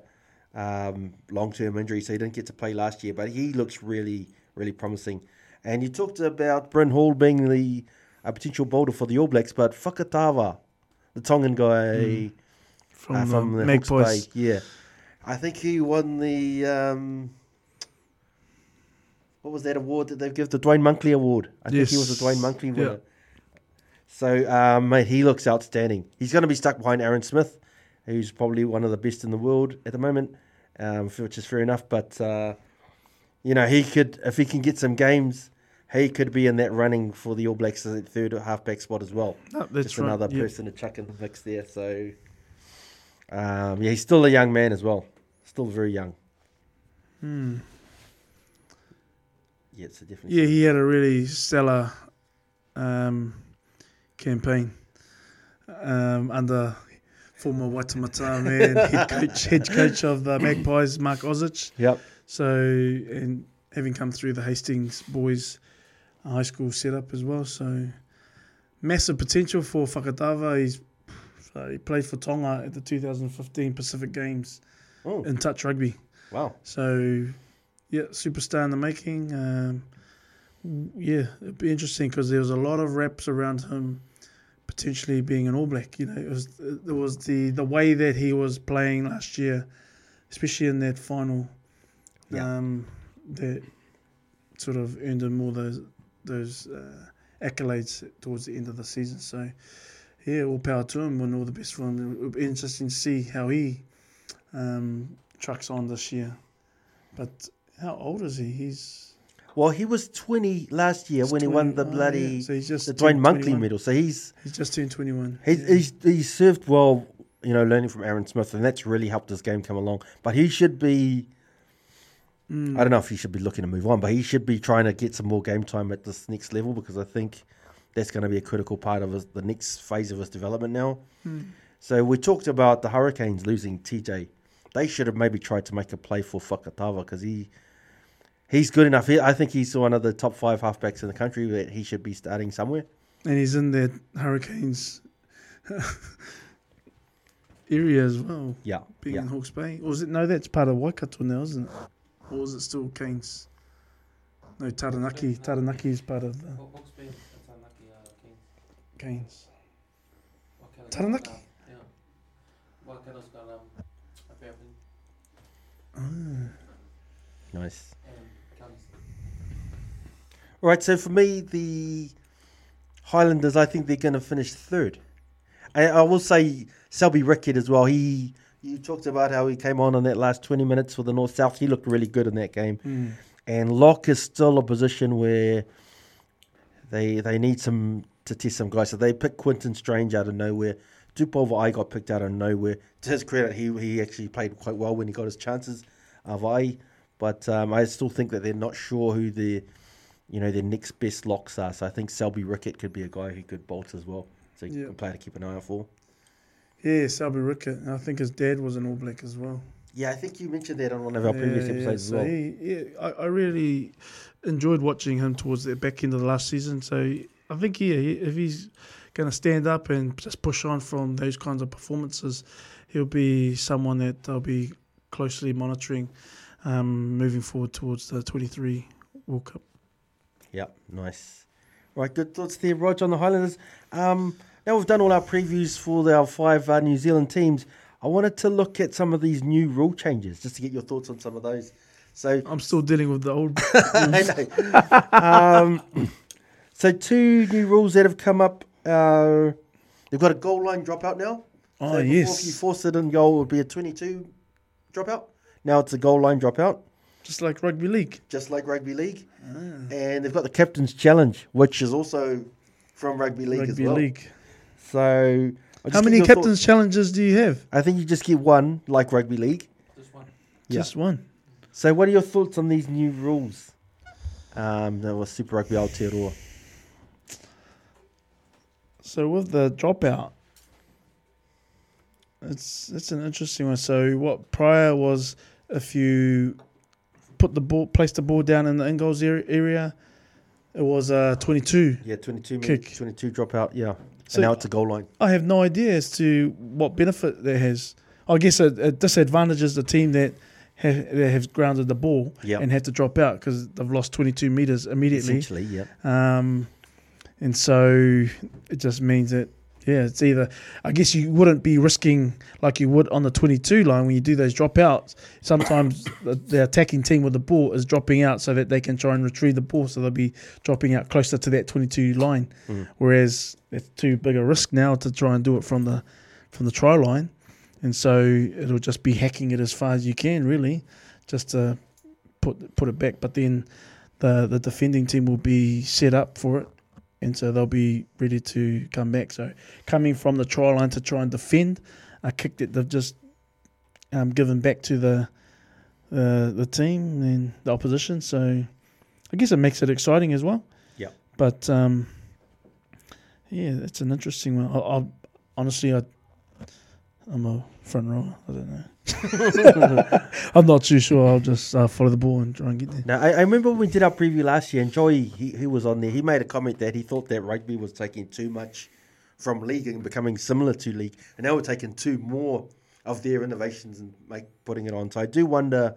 um, long term injury, so he didn't get to play last year. But he looks really, really promising. And you talked about Bryn Hall being the a potential bowler for the All Blacks, but Fakatava, the Tongan guy
From,
uh,
the
from the. Hawke's Bay, yeah, I think he won the um, what was that award that they give the Duane Monkley Award? I think he was the Duane
Yes.
Monkley
Yeah.
winner. So, um, mate, he looks outstanding. He's going to be stuck behind Aaron Smith, who's probably one of the best in the world at the moment, um, which is fair enough. But uh, you know, he could if he can get some games, he could be in that running for the All Blacks as third halfback spot as well.
No, that's
Just
right.
another person to chuck in the mix there. So, um, yeah, he's still a young man as well. Still very young.
Hmm.
Yeah, it's a different.
Yeah, he had a really stellar um, campaign um, under former Waitemata man, head coach, head coach of the Magpies, Mark Ozich.
Yep.
So, and having come through the Hastings boys high school setup as well. So, massive potential for Fakatava. He's so he played for Tonga at the 2015 Pacific Games
Oh,
in touch rugby.
wow.
So, yeah, superstar in the making. Um, yeah, it'd be interesting because there was a lot of reps around him potentially being an All Black. You know, it was there was the the way that he was playing last year, especially in that final.
Yeah.
Um, that sort of earned him all those those uh, accolades towards the end of the season. So, yeah, all power to him and all the best for him. It would be interesting to see how he um, trucks on this year. But how old is he? He's
Well, he was 20 last year
he's
when he won
20
the
oh,
bloody
yeah. So he's just
the
Duane
Monkley
21.
medal. So he's
He's just turned 21.
he's,
Yeah.
he's he's served well, you know, learning from Aaron Smith, and that's really helped his game come along. But he should be.
Mm.
I don't know if he should be looking to move on, but he should be trying to get some more game time at this next level because I think that's going to be a critical part of his, the next phase of his development now.
Mm.
So we talked about the Hurricanes losing TJ. They should have maybe tried to make a play for Fakatava because he he's good enough. He, I think he's one of the top five halfbacks in the country that he should be starting somewhere.
And he's in the Hurricanes area as well,
Yeah,
being
yeah.
in Hawke's Bay. Or is it? No, that's part of Waikato now, isn't it? Or is it still Canes? No, Taranaki. Taranaki is part of the
Hawke's Bay, Taranaki, uh, Kings.
Canes. Taranaki?
uh, Yeah. Waikato's got um, a fair thing.
Nice.
And counties.
All right, so for me, the Highlanders, I think they're going to finish third. I, I will say Selby-Rickit as well. He, you talked about how he came on in that last twenty minutes for the North South. He looked really good in that game.
Mm.
And Lock is still a position where they they need some to test some guys. So they picked Quinten Strange out of nowhere. Dupova I got picked out of nowhere. To his credit, he he actually played quite well when he got his chances. Of I, but um, I still think that they're not sure who the you know their next best locks are. So I think Selby-Rickit could be a guy who could bolt as well. So
Yeah.
a player to keep an eye out for.
Yeah, Selby-Rickit. I think his dad was an All Black as well.
Yeah, I think you mentioned that on one of our previous
Yeah,
episodes
yeah.
as well.
He, yeah, I, I really enjoyed watching him towards the back end of the last season. So I think yeah, he- if he's going to stand up and just push on from those kinds of performances, he'll be someone that they'll be closely monitoring um, moving forward towards the 23 World Cup.
Yep, nice. Right, good thoughts there, Rog, on the Highlanders. Um, now we've done all our previews for our five uh, New Zealand teams. I wanted to look at some of these new rule changes just to get your thoughts on some of those. So,
I'm still dealing with the old.
I know. um, so two new rules that have come up. Uh, they've got a goal line dropout now.
Oh,
so before,
yes.
If you force it in goal, it would be a 22 dropout. Now it's a goal line dropout,
Just like rugby league.
just like rugby league.
Ah.
And they've got the captain's challenge, which is also from rugby league as well.
league.
So,
How many captain's
thoughts.
challenges do you have?
I think you just get one, like rugby league.
Just one.
Yeah.
Just one.
So, what are your thoughts on these new rules? Um, that was Super Rugby Aotearoa.
So with the dropout, it's it's an interesting one. So what prior was if you put the ball, placed the ball down in the in goals area. It was uh, 22.
Yeah, 22
Kick.
minutes, 22 dropout. Yeah.
So-
and now it's a goal line.
I have no idea as to what benefit that has. I guess it, it disadvantages the team that have, that have grounded the ball
Yep.
and had to drop out because they've lost 22 meters immediately.
Essentially, yeah.
Um, and so it just means that yeah, it's either I guess you wouldn't be risking like you would on the 22 line when you do those dropouts. Sometimes the, the attacking team with the ball is dropping out so that they can try and retrieve the ball, so they'll be dropping out closer to that 22 line. Mm. Whereas it's too big a risk now to try and do it from the from the try line, and so it'll just be hacking it as far as you can, really, just to put put it back. But then the the defending team will be set up for it, and so they'll be ready to come back. So coming from the try line to try and defend a kick that they've just um, given back to the the the team and the opposition. So I guess it makes it exciting as well.
Yeah.
But um, yeah, it's an interesting one. I'll, I'll honestly, I, I'm a front row. I don't know. I'm not too sure. I'll just uh, follow the ball and try and get there.
Now, I, I remember when we did our preview last year, and Joey, he, he was on there. He made a comment that he thought that rugby was taking too much from league and becoming similar to league, and now we're taking two more of their innovations and make putting it on. So I do wonder,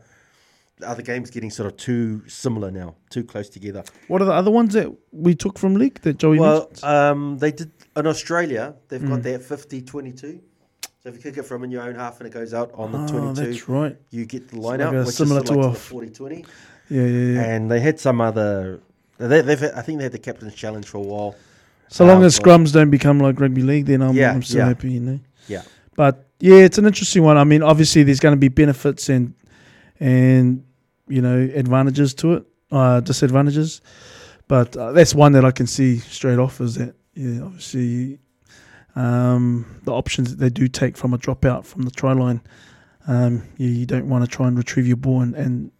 are the games getting sort of too similar now, too close together?
What are the other ones that we took from league that Joey
Well,
mentioned?
um, they did in Australia. They've
Mm.
got that 50-22. So if you kick it from in your own half and it goes out on the
Oh,
22,
that's right.
you get the line out, which
similar
is sort
to
of
a
like to the 40-20.
Yeah, yeah, yeah.
And they had some other. They, they've, I think they had the captain's challenge for a while.
So long
Uh,
as scrums don't become like rugby league, then I'm,
Yeah,
I'm still
yeah.
happy, you know.
Yeah.
But yeah, it's an interesting one. I mean, obviously there's going to be benefits and and you know advantages to it, uh, disadvantages. But uh, that's one that I can see straight off is that yeah, obviously um, the options that they do take from a dropout from the try line. Um, you, you don't want to try and retrieve your ball and, and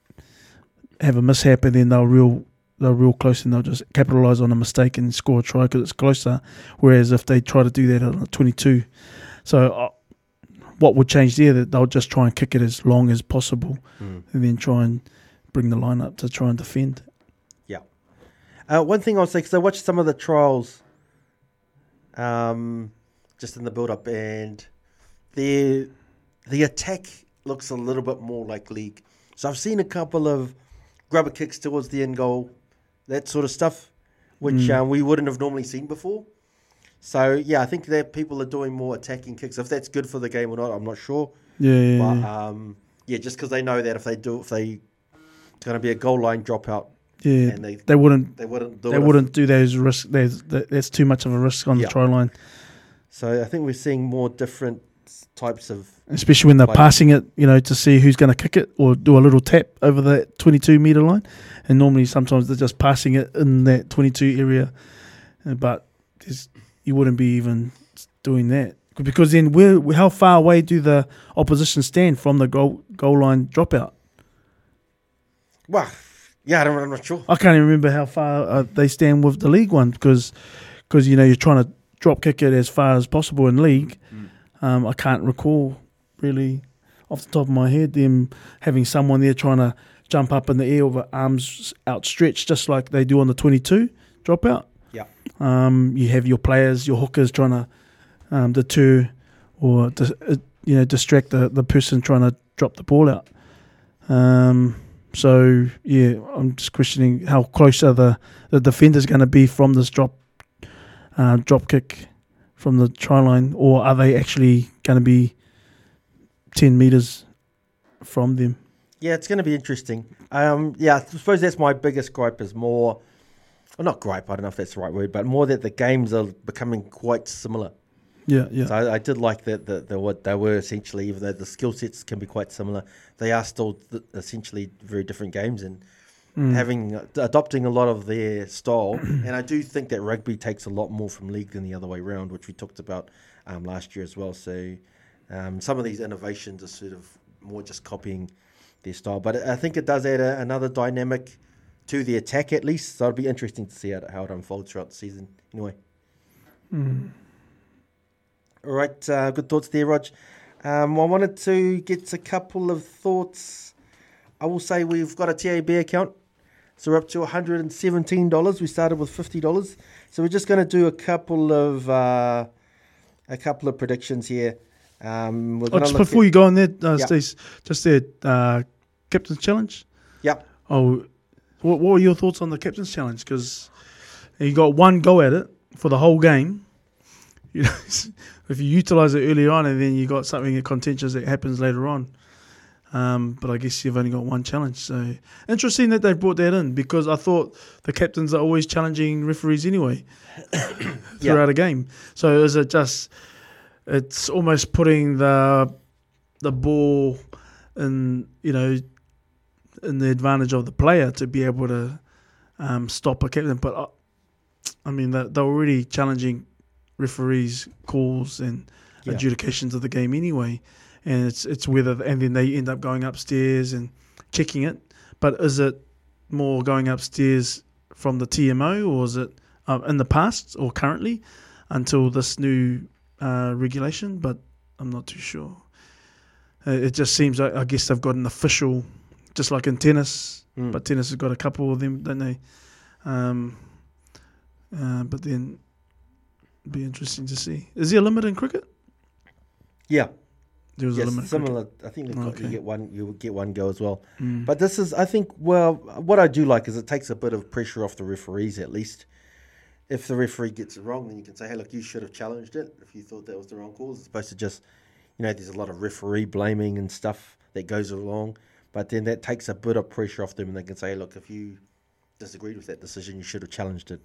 have a mishap, and then they'll real they're real close and they'll just capitalise on a mistake and score a try because it's closer. Whereas if they try to do that on a 22, so uh, what would change there? That they'll just try and kick it as long as possible,
Hmm.
and then try and bring the line up to try and defend. Yeah.
Uh, one thing I'll say, because I watched some of the trials um, just in the build up, and the, the attack looks a little bit more like league. So I've seen a couple of grubber kicks towards the end goal, that sort of stuff, which um, we wouldn't have normally seen before. So yeah, I think that people are doing more attacking kicks. If that's good for the game or not, I'm not sure.
Yeah, yeah,
But
yeah.
um, yeah, just because they know that if they do, if they it's going to be a goal line dropout,
yeah.
and they
They wouldn't.
they wouldn't do
They wouldn't do those risk. There's, that- that's too much of a risk on
Yeah.
the try line,
So I think we're seeing more different types of
especially when they're passing it. You know, to see who's going to kick it or do a little tap over that 22 meter line. And normally, sometimes they're just passing it in that 22 area, Uh, but you wouldn't be even doing that because then where how far away do the opposition stand from the goal goal line dropout?
well, yeah, I don't, I'm not sure.
I can't even remember how far uh, they stand with the league one because because you know you're trying to drop kick it as far as possible in league. Um, I can't recall really off the top of my head them having someone there trying to jump up in the air with arms outstretched just like they do on the 22 dropout.
Yeah.
Um, you have your players, your hookers trying to um, deter or dis- uh, you know distract the, the person trying to drop the ball out. Um, so yeah, I'm just questioning how close are the the defenders going to be from this drop uh, drop kick from the try line, or are they actually going to be ten meters from them?
Yeah, it's going to be interesting. Um, yeah, I suppose that's my biggest gripe is more, well, not gripe. I don't know if that's the right word, but more that the games are becoming quite similar.
Yeah, yeah,
So I, I did like that the, the what they were essentially, even though the skill sets can be quite similar, they are still th- essentially very different games and having uh, adopting a lot of their style. and I do think that rugby takes a lot more from league than the other way around, which we talked about um, last year as well. So um, some of these innovations are sort of more just copying their style, but I think it does add a, another dynamic to the attack at least. So it'll be interesting to see how, how it unfolds throughout the season. Anyway. All right, uh, good thoughts there, Rog. Um, I wanted to get a couple of thoughts I will say we've got a TAB account. So we're up to $117. We started with $50. So we're just going to do a couple of uh, a couple of predictions here. Um, we're
Oh, just
look
before you go on there, uh,
Yeah.
Stace, just there, uh, captain's challenge.
Yep.
Oh, what, what were your thoughts on the captain's challenge? Because you got one go at it for the whole game. You know, if you utilize it early on, and then you got something contentious that happens later on. Um, but I guess you've only got one challenge. So interesting that they brought that in because I thought the captains are always challenging referees anyway throughout a game. So is it just? It's almost putting the the ball in you know in the advantage of the player to be able to um, stop a captain. But uh, I mean, they're, they're already challenging referees' calls and
Yeah.
adjudications of the game anyway, and it's it's whether and then they end up going upstairs and checking it. But is it more going upstairs from the TMO, or is it uh, in the past or currently until this new uh, regulation? But I'm not too sure. Uh, it just seems like I guess they've got an official, just like in tennis,
Mm.
but tennis has got a couple of them, don't they? Um, uh, but then, be interesting to see. Is there a limit in cricket?
Yeah.
There was a
Yes,
limit. in cricket.
similar. I think got, you get one. You get one go as well.
Mm.
But this is, I think, well, what I do like is it takes a bit of pressure off the referees at least. If the referee gets it wrong, then you can say, hey, look, you should have challenged it if you thought that was the wrong call, as opposed to just, you know, there's a lot of referee blaming and stuff that goes along. But then that takes a bit of pressure off them and they can say, look, if you disagreed with that decision, you should have challenged it.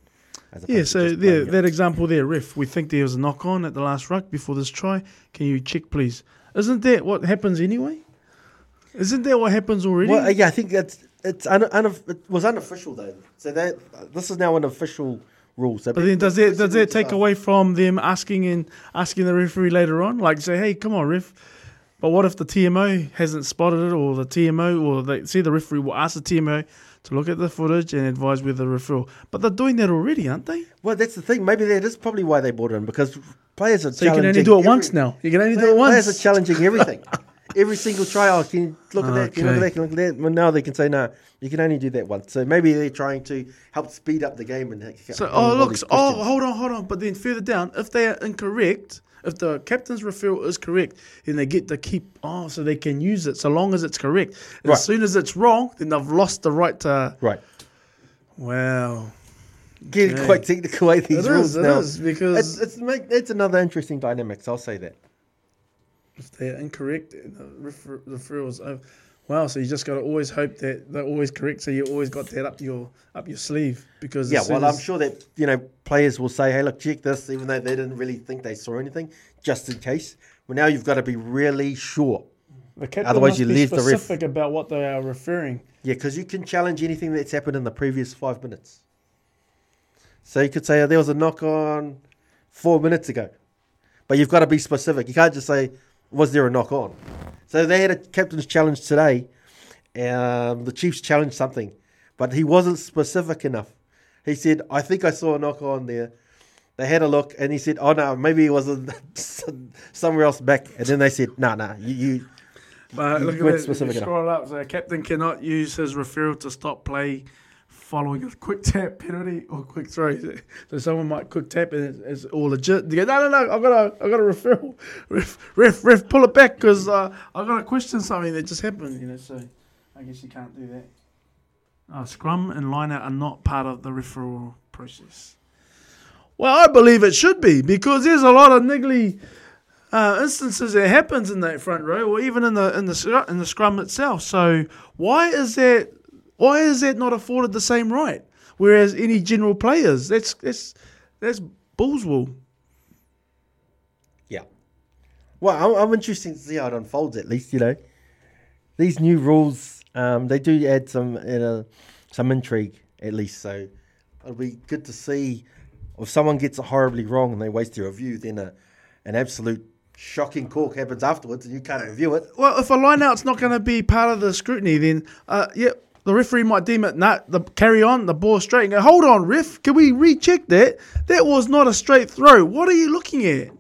As
Yeah, so there, that example there, ref. We think there was a knock on at the last ruck before this try. Can you check, please? Isn't that what happens anyway? Isn't that what happens already?
Well, yeah, I think that's it's un, unof- it was unofficial though. So that this is now an official rule. So
But then does that does that take away from them asking and asking the referee later on, like say, hey, come on, ref. But what if the TMO hasn't spotted it, or the TMO, or they see the referee will ask the TMO to look at the footage and advise with the referral? But they're doing that already, aren't they?
Well, that's the thing. Maybe that is probably why they brought in because players are.
So you can only
challenging
do it once now. You can only do it
Players are challenging everything. Every single try, oh, can you look at that? Can you look at that? Can you look at that? Well, now they can say no. You can only do that once. So maybe they're trying to help speed up the game and.
So, oh look, oh hold on, hold on. But then further down, if they are incorrect, if the captain's referral is correct, then they get to keep. Oh, so they can use it so long as it's correct. As
Right.
soon as it's wrong, then they've lost the right to.
Right.
Wow.
Getting
Okay.
quite technical way these
It
rules
is, it
now.
is, because-
it's, it's make, it's another interesting dynamics. I'll say that.
If they're incorrect, the refer- referrals. Wow. So you just got to always hope that they're always correct. So you always got that up your up your sleeve because
Yeah, well, I'm sure that you know players will say, "Hey, look, check this," even though they didn't really think they saw anything, just in case. Well, now you've got to be really sure. otherwise you leave the ref-
specific about what they are referring.
Yeah, because you can challenge anything that's happened in the previous five minutes. So you could say oh, there was a knock on four minutes ago, but you've got to be specific. You can't just say, "Was there a knock on?" So they had a captain's challenge today. Um, the Chiefs challenged something, but he wasn't specific enough. He said, "I think I saw a knock on there." They had a look, and he said, "Oh no, maybe it was somewhere else back." And then they said, "No, no, you, you
But look at
specific.
Scroll up. So a captain cannot use his referral to stop play following a quick tap penalty or quick throw. So someone might quick tap and it's, it's all legit. They go, no, no, no, I've got a, I've got a referral. Ref, ref, ref, pull it back because uh, I've got to question something that just happened. You know, so I guess you can't do that. Uh, scrum and line out are not part of the referral process. Well, I believe it should be because there's a lot of niggly uh, instances that happens in that front row, or even in the in the in the scrum itself. So why is that? Why is that not afforded the same right? Whereas any general players, that's that's that's bull's wool.
Yeah. Well, I'm, I'm interested to see how it unfolds. At least you know these new rules. Um, they do add some you know, some intrigue at least. So it'll be good to see if someone gets it horribly wrong and they waste their review. Then a, an absolute shocking cork happens afterwards, and you can't review it.
Well, if a lineout's not going to be part of the scrutiny, then uh, yeah, the referee might deem it not the carry on the ball straight and go, hold on, ref, can we recheck that? That was not a straight throw. What are you looking at?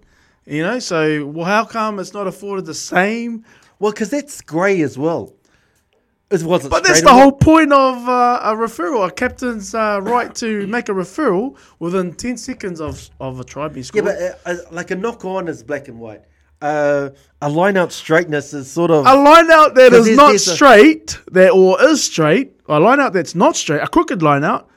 You know, so well, how come it's not afforded the same?
Well, because that's grey as well. It wasn't
But that's the
it?
whole point of uh, a referral. A captain's uh, right to make a referral within 10 seconds of, of a try being scored.
Yeah, but uh, uh, like a knock on is black and white. Uh, a line out straightness is sort of.
a line out that is not
there's a-
straight, that or is straight, a line out that's not straight, a crooked line out,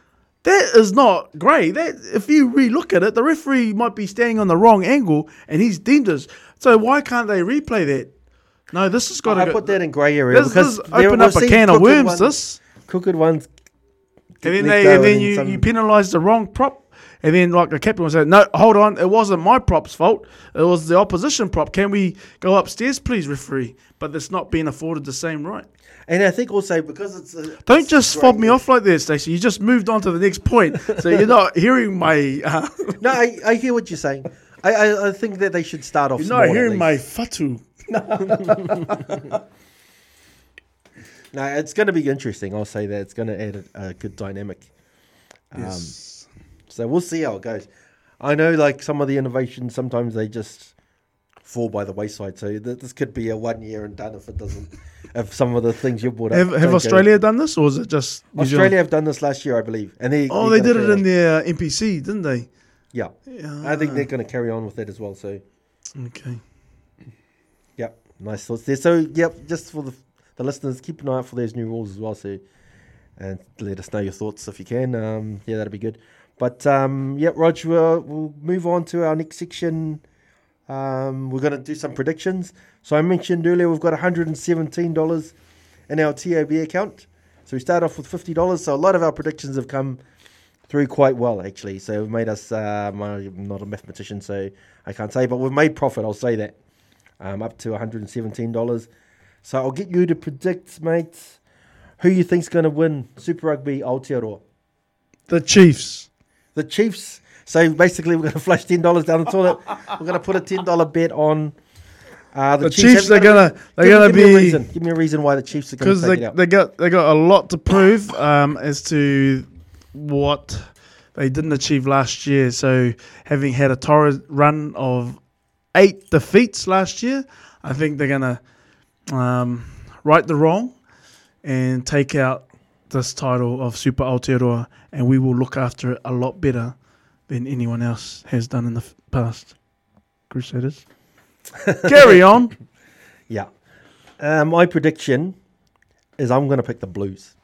that is not great That if you re-look at it, the referee might be standing on the wrong angle, and he's deemed as. So why can't they replay that? No, this has got to
I
go.
put that in grey area
this,
because
this open up a can of worms.
ones-
this.
crooked ones.
And then, they, and then you, you penalise the wrong prop. And then, like the captain will say, No, hold on, it wasn't my prop's fault. It was the opposition prop. Can we go upstairs, please, referee? But it's not being afforded the same right.
And I think also because it's. A,
Don't
it's
just fob me off like this, Stacey. You just moved on to the next point. So you're not hearing my. Uh,
No, I, I hear what you're saying. I, I, I think that they should start off.
you're not hearing my fatu.
No, it's going to be interesting. I'll say that it's going to add a, a good dynamic. Um, So we'll see how it goes. I know, like some of the innovations, sometimes they just fall by the wayside. So th- this could be a one year and done if it doesn't. if some of the things you brought up.
Have, have
go-
Australia done this, or is it just New
Australia
Zealand?
have done this last year, I believe, and they.
Oh,
they're
did it in their NPC, didn't they?
Yeah, I think they're going to carry on with that as well. So,
Okay.
yep, nice thoughts there. So, yep, just for the the listeners, keep an eye out for those new rules as well. So, and let us know your thoughts if you can. Um, yeah, that'd be good. But um, yeah, Roger, we'll, we'll move on to our next section. Um, we're going to do some predictions. So I mentioned earlier we've got $117 in our TAB account. So we start off with $50. So a lot of our predictions have come through quite well, actually. So we've made us, um, I'm not a mathematician, so I can't say, but we've made profit, I'll say that, um, up to $117. So I'll get you to predict, mate, who you think's going to win Super Rugby Aotearoa.
The Chiefs.
The Chiefs. So basically, we're going to flush ten dollars down the toilet. We're going to put a ten dollar bet on uh, the,
The Chiefs
Have
are
you got a-
gonna they're
give,
gonna
me a
be
reason. Give me a reason why the Chiefs are going
because
to take
they
it out.
they got they got a lot to prove um, as to what they didn't achieve last year. So having had a torrid run of eight defeats last year, I think they're gonna um, right the wrong and take out this title of Super Aotearoa, and we will look after it a lot better than anyone else has done in the f- past. Crusaders, carry on.
Yeah. Uh, my prediction is I'm going to pick the Blues.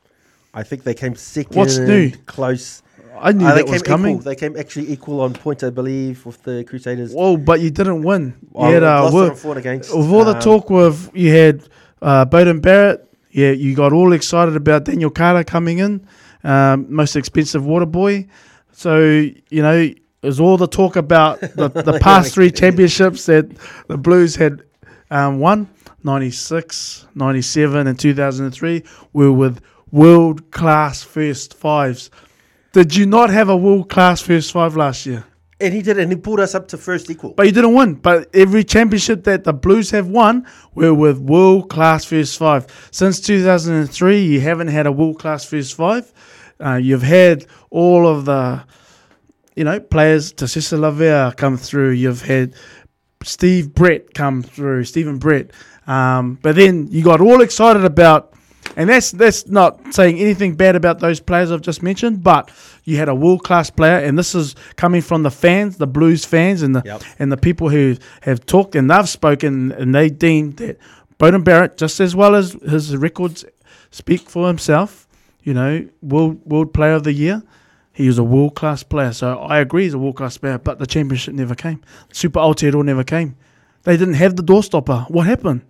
I think they came second.
What's new?
Close.
I knew
Uh, they
that
came
was coming.
Equal. They came actually equal on points, I believe, with the Crusaders.
Whoa, but you didn't win. You had uh,
lost
wo-
it on four against.
with all the
um,
talk with you had uh, Beauden Barrett. Yeah, you got all excited about Daniel Carter coming in, um, most expensive water boy. So you know, there's all the talk about the, the past three championships that the Blues had um, won 96, 97, and 2003 were with world class first fives. Did you not have a world class first five last year?
And he did, and he pulled us up to first equal.
But you didn't win. But every championship that the Blues have won were with world class first five. Since 2003, you haven't had a world class first five. Uh, you've had all of the, you know, players. Tasesa Lavea come through. You've had Steve Brett come through. Stephen Brett. Um, but then you got all excited about. And that's that's not saying anything bad about those players I've just mentioned, but you had a world class player, and this is coming from the fans, the Blues fans, and the
Yep.
and the people who have talked and they've spoken, and they deemed that Beauden Barrett, just as well as his records speak for himself, you know, world world player of the year. He was a world class player, so I agree he's a world class player. But the championship never came. Super Aotearoa never came. They didn't have the doorstopper. What happened?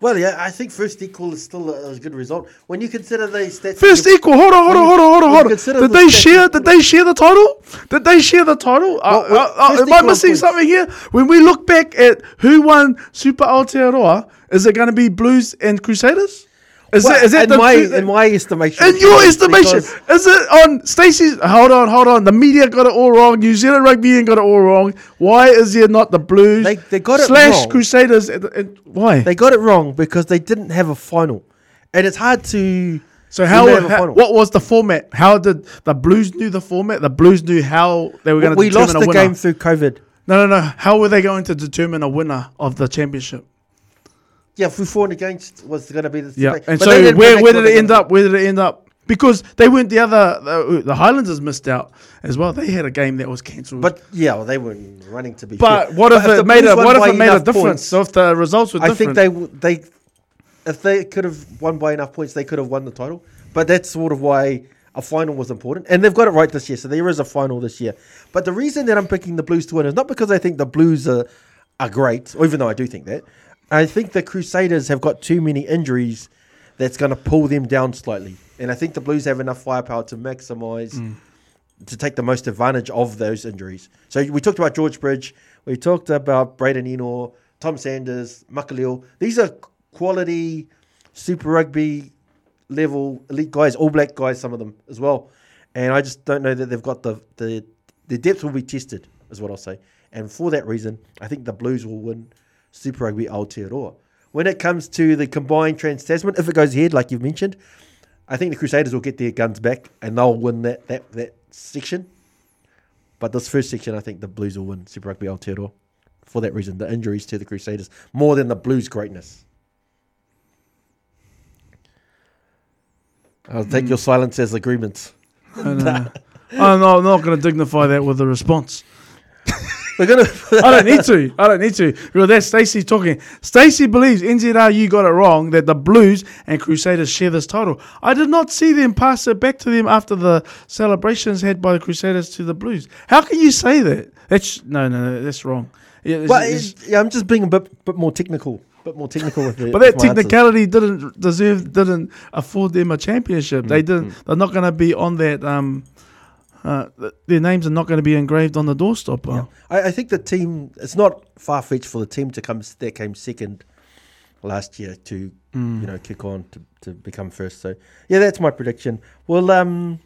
Well, yeah, I think first equal is still a, a good result when you consider the stats.
First equal. Hold on, hold on, hold on, hold on, hold on. Did
the
they share? Did they share the title? Did they share the title? Uh,
Well, well,
uh, uh, am I missing
points.
something here? When we look back at who won Super Aotearoa, is it going to be Blues and Crusaders? Is
Well,
that is that
in
the
my in my estimation?
in your estimation, is it on Stacey's? Hold on, hold on. The media got it all wrong. New Zealand Rugby Union got it all wrong. Why is there not the Blues?
They- they got it
slash
wrong.
Crusaders. at the- at- why?
They got it wrong because they didn't have a final, and it's hard to.
so how,
have a
how- what was the format? How did the Blues knew the format? The Blues knew how they were going to
we lost
a
the
winner.
game through COVID.
No, no, no. How were they going to determine a winner of the championship?
Yeah, if we fought against was going to be the
Yeah,
but
and
they
so where where did it end up? Where did it end up? Because they weren't the other the, the Highlanders missed out as well. They had a game that was cancelled.
But yeah, well, they weren't running to be.
but
fair.
what if
But
it made a what if it made a difference?
points,
So if the results were
I
different, I
think they they if they could have won by enough points, they could have won the title. But that's sort of why a final was important, and they've got it right this year. So there is a final this year. But the reason that I'm picking the Blues to win is not because I think the Blues are are great, or even though I do think that. I think the Crusaders have got too many injuries that's going to pull them down slightly, and I think the Blues have enough firepower to maximise mm. to take the most advantage of those injuries. So we talked about George Bridge, we talked about Braydon Ennor, Tom Sanders, Makalio. These are quality Super Rugby level elite guys, all black guys, some of them as well. And I just don't know that they've got the the the depth will be tested, is what I'll say. And for that reason, I think the Blues will win Super Rugby Aotearoa. When it comes to the combined Trans Tasman, if it goes ahead, like you've mentioned, I think the Crusaders will get their guns back and they'll win that that, that section. But this first section, I think the Blues will win Super Rugby Aotearoa. For that reason, the injuries to the Crusaders more than the Blues' greatness. I'll take hmm. your silence as agreement.
I'm I'm not going to dignify that with a response.
We're gonna.
I don't need to. I don't need to. Because that's Stacey talking. Stacey believes NZRU got it wrong that the Blues and Crusaders share this title. I did not see them pass it back to them after the celebrations had by the Crusaders to the Blues. How can you say that? That's no, no, no that's wrong. Yeah, it's-
but
it's-
yeah, I'm just being a bit, bit more technical, bit more technical with it.
but that technicality didn't deserve, didn't afford them a championship.
Mm,
They didn't. They're not going to be on that. Um, uh, their names are not going to be engraved on the doorstop. uh.
I, I think the team. It's not far fetched for the team to come that came second last year to
Mm.
you know kick on to, to become first. So yeah, that's my prediction. Well, um,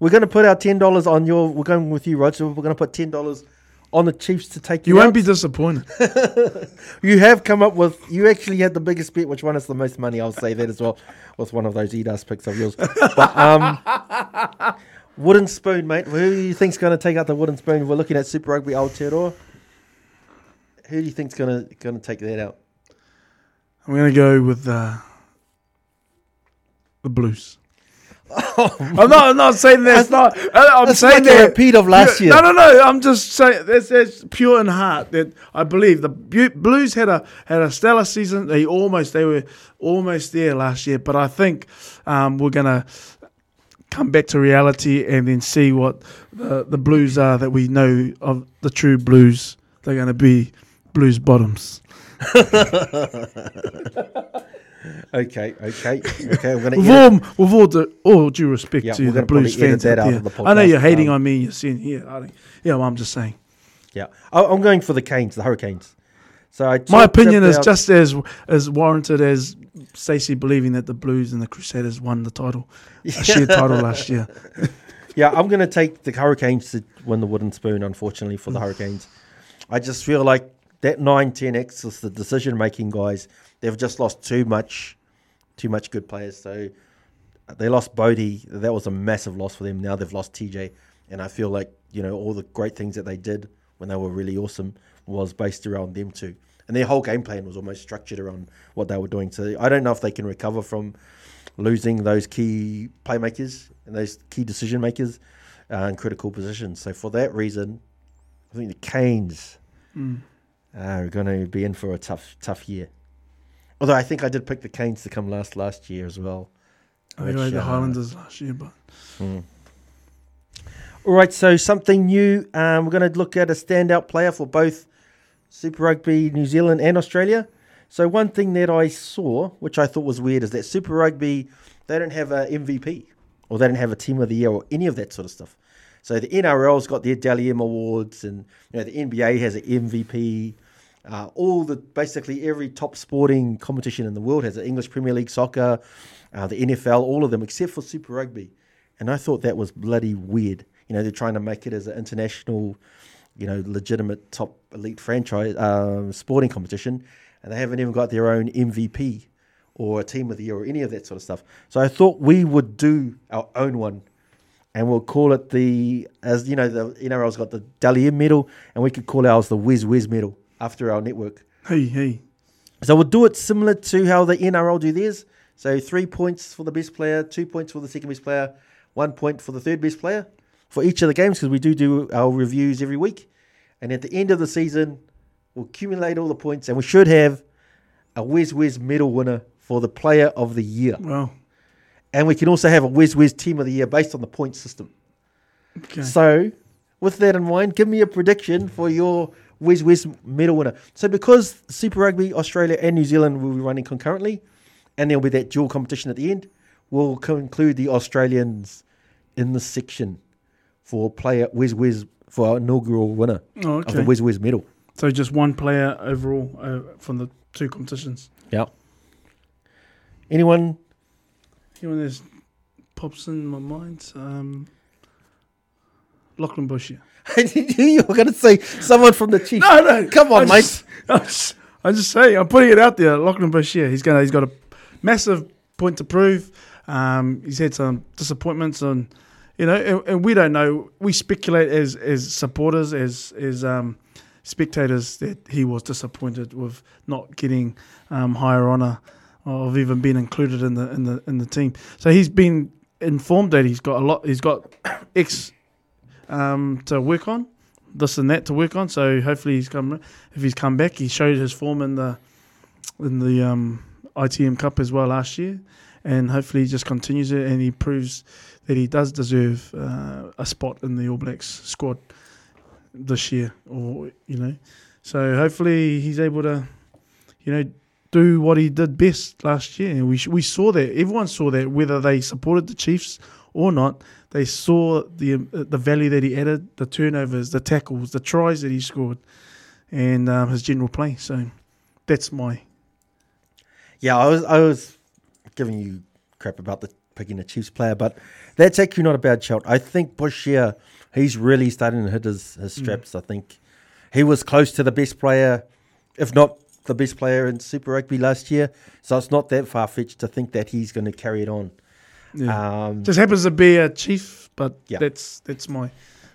we're going to put our ten dollars on your. We're going with you, Roger. We're going to put ten dollars on the Chiefs to take you.
You won't
out.
be disappointed.
You have come up with. You actually had the biggest bet. Which one is the most money? I'll say that as well. With one of those EDAS picks of yours. But um, wooden spoon, mate. Who do you think's going to take out the wooden spoon? We're looking at Super Rugby Aotearoa. Who do you think's going to going to take that out?
I'm going to go with uh, the Blues. I'm not. I'm not saying that's not. I- I'm
That's
saying
like
that
repeat of last year.
No, no, no. I'm just saying that's, that's pure in heart that I believe the Blues had a had a stellar season. They almost they were almost there last year, but I think um, we're gonna come back to reality and then see what the, the Blues are that we know of the true Blues. They're going to be Blues bottoms.
Okay, okay, okay. I'm to
With all, with all, the, all due respect
Yeah,
to the Blues fans out there,
the
I know you're hating
Um,
on me. You're saying, yeah, I think, yeah. Well, I'm just saying.
Yeah, I- I'm going for the Canes, the Hurricanes. So
My opinion is just as as warranted as Stacey believing that the Blues and the Crusaders won the title, a shared title last year.
Yeah, I'm going to take the Hurricanes to win the wooden spoon, unfortunately, for the mm. Hurricanes. I just feel like that 9 10x is the decision making guys. They've just lost too much, too much good players. So uh, they lost Bodie. That was a massive loss for them. Now they've lost TJ. And I feel like, you know, all the great things that they did when they were really awesome was based around them too. And their whole game plan was almost structured around what they were doing. So I don't know if they can recover from losing those key playmakers and those key decision makers uh, in critical positions. So for that reason, I think the Canes are going to be in for a tough, tough year. Although I think I did pick the Canes to come last last year as well.
I think
which,
the
uh,
Highlanders last year, but
All right, so something new. Um, we're going to look at a standout player for both Super Rugby New Zealand and Australia. So one thing that I saw, which I thought was weird, is that Super Rugby they don't have a MVP or they don't have a Team of the Year or any of that sort of stuff. So the NRL's got their Dally M awards, and you know the NBA has an MVP. Uh, all the basically every top sporting competition in the world has an English Premier League soccer, uh, the NFL, all of them except for Super Rugby. And I thought that was bloody weird. You know, they're trying to make it as an international, you know, legitimate top elite franchise um, sporting competition, and they haven't even got their own MVP or a team of the year or any of that sort of stuff. So I thought we would do our own one, and we'll call it the as you know the NRL's got the Dally M medal, and we could call ours the Wes Wes medal after our network.
hey, hey,
So we'll do it similar to how the NRL do theirs. So three points for the best player, two points for the second best player, one point for the third best player for each of the games because we do do our reviews every week. And at the end of the season, we'll accumulate all the points and we should have a Wes Wes medal winner for the player of the year.
Well,
And we can also have a Wes Wes team of the year based on the point system.
okay.
So, with that in mind, give me a prediction for your Wes Wes medal winner. So, because Super Rugby Australia and New Zealand will be running concurrently, and there'll be that dual competition at the end, we'll conclude the Australians in this section for player Wes Wes for our inaugural winner
Oh,
of the
okay.
Wes Wes medal.
So just one player overall uh, from the two competitions.
Yeah. Anyone?
Anyone that pops in my mind? Um, Lachlan Boshier.
you were going to say someone from the Chiefs.
No, no,
Come on,
I
mate.
just, I just, I just say I'm putting it out there. Lachlan Boshier, he's gonna, he's got a massive point to prove. Um, he's had some disappointments on, you know, and, and we don't know. We speculate as as supporters, as as um, spectators, that he was disappointed with not getting um, higher honour of even being included in the in the in the team. So he's been informed that he's got a lot. He's got X um, to work on, this and that to work on. So hopefully he's come. If he's come back, he showed his form in the in the um, ITM Cup as well last year, and hopefully he just continues it and he proves that he does deserve uh, a spot in the All Blacks squad this year, or you know. So hopefully he's able to, you know, do what he did best last year. We we saw that everyone saw that whether they supported the Chiefs or not, they saw the uh, the value that he added, the turnovers, the tackles, the tries that he scored, and um, his general play. So that's my
Yeah, I was I was giving you crap about the picking a Chiefs player, but that's actually not a bad shout. I think Boshier, he's really starting to hit his, his straps. I think he was close to the best player, if not the best player in Super Rugby last year. So it's not that far fetched to think that he's going to carry it on.
yeah.
Um,
just happens to be a chief, but
Yeah.
that's that's my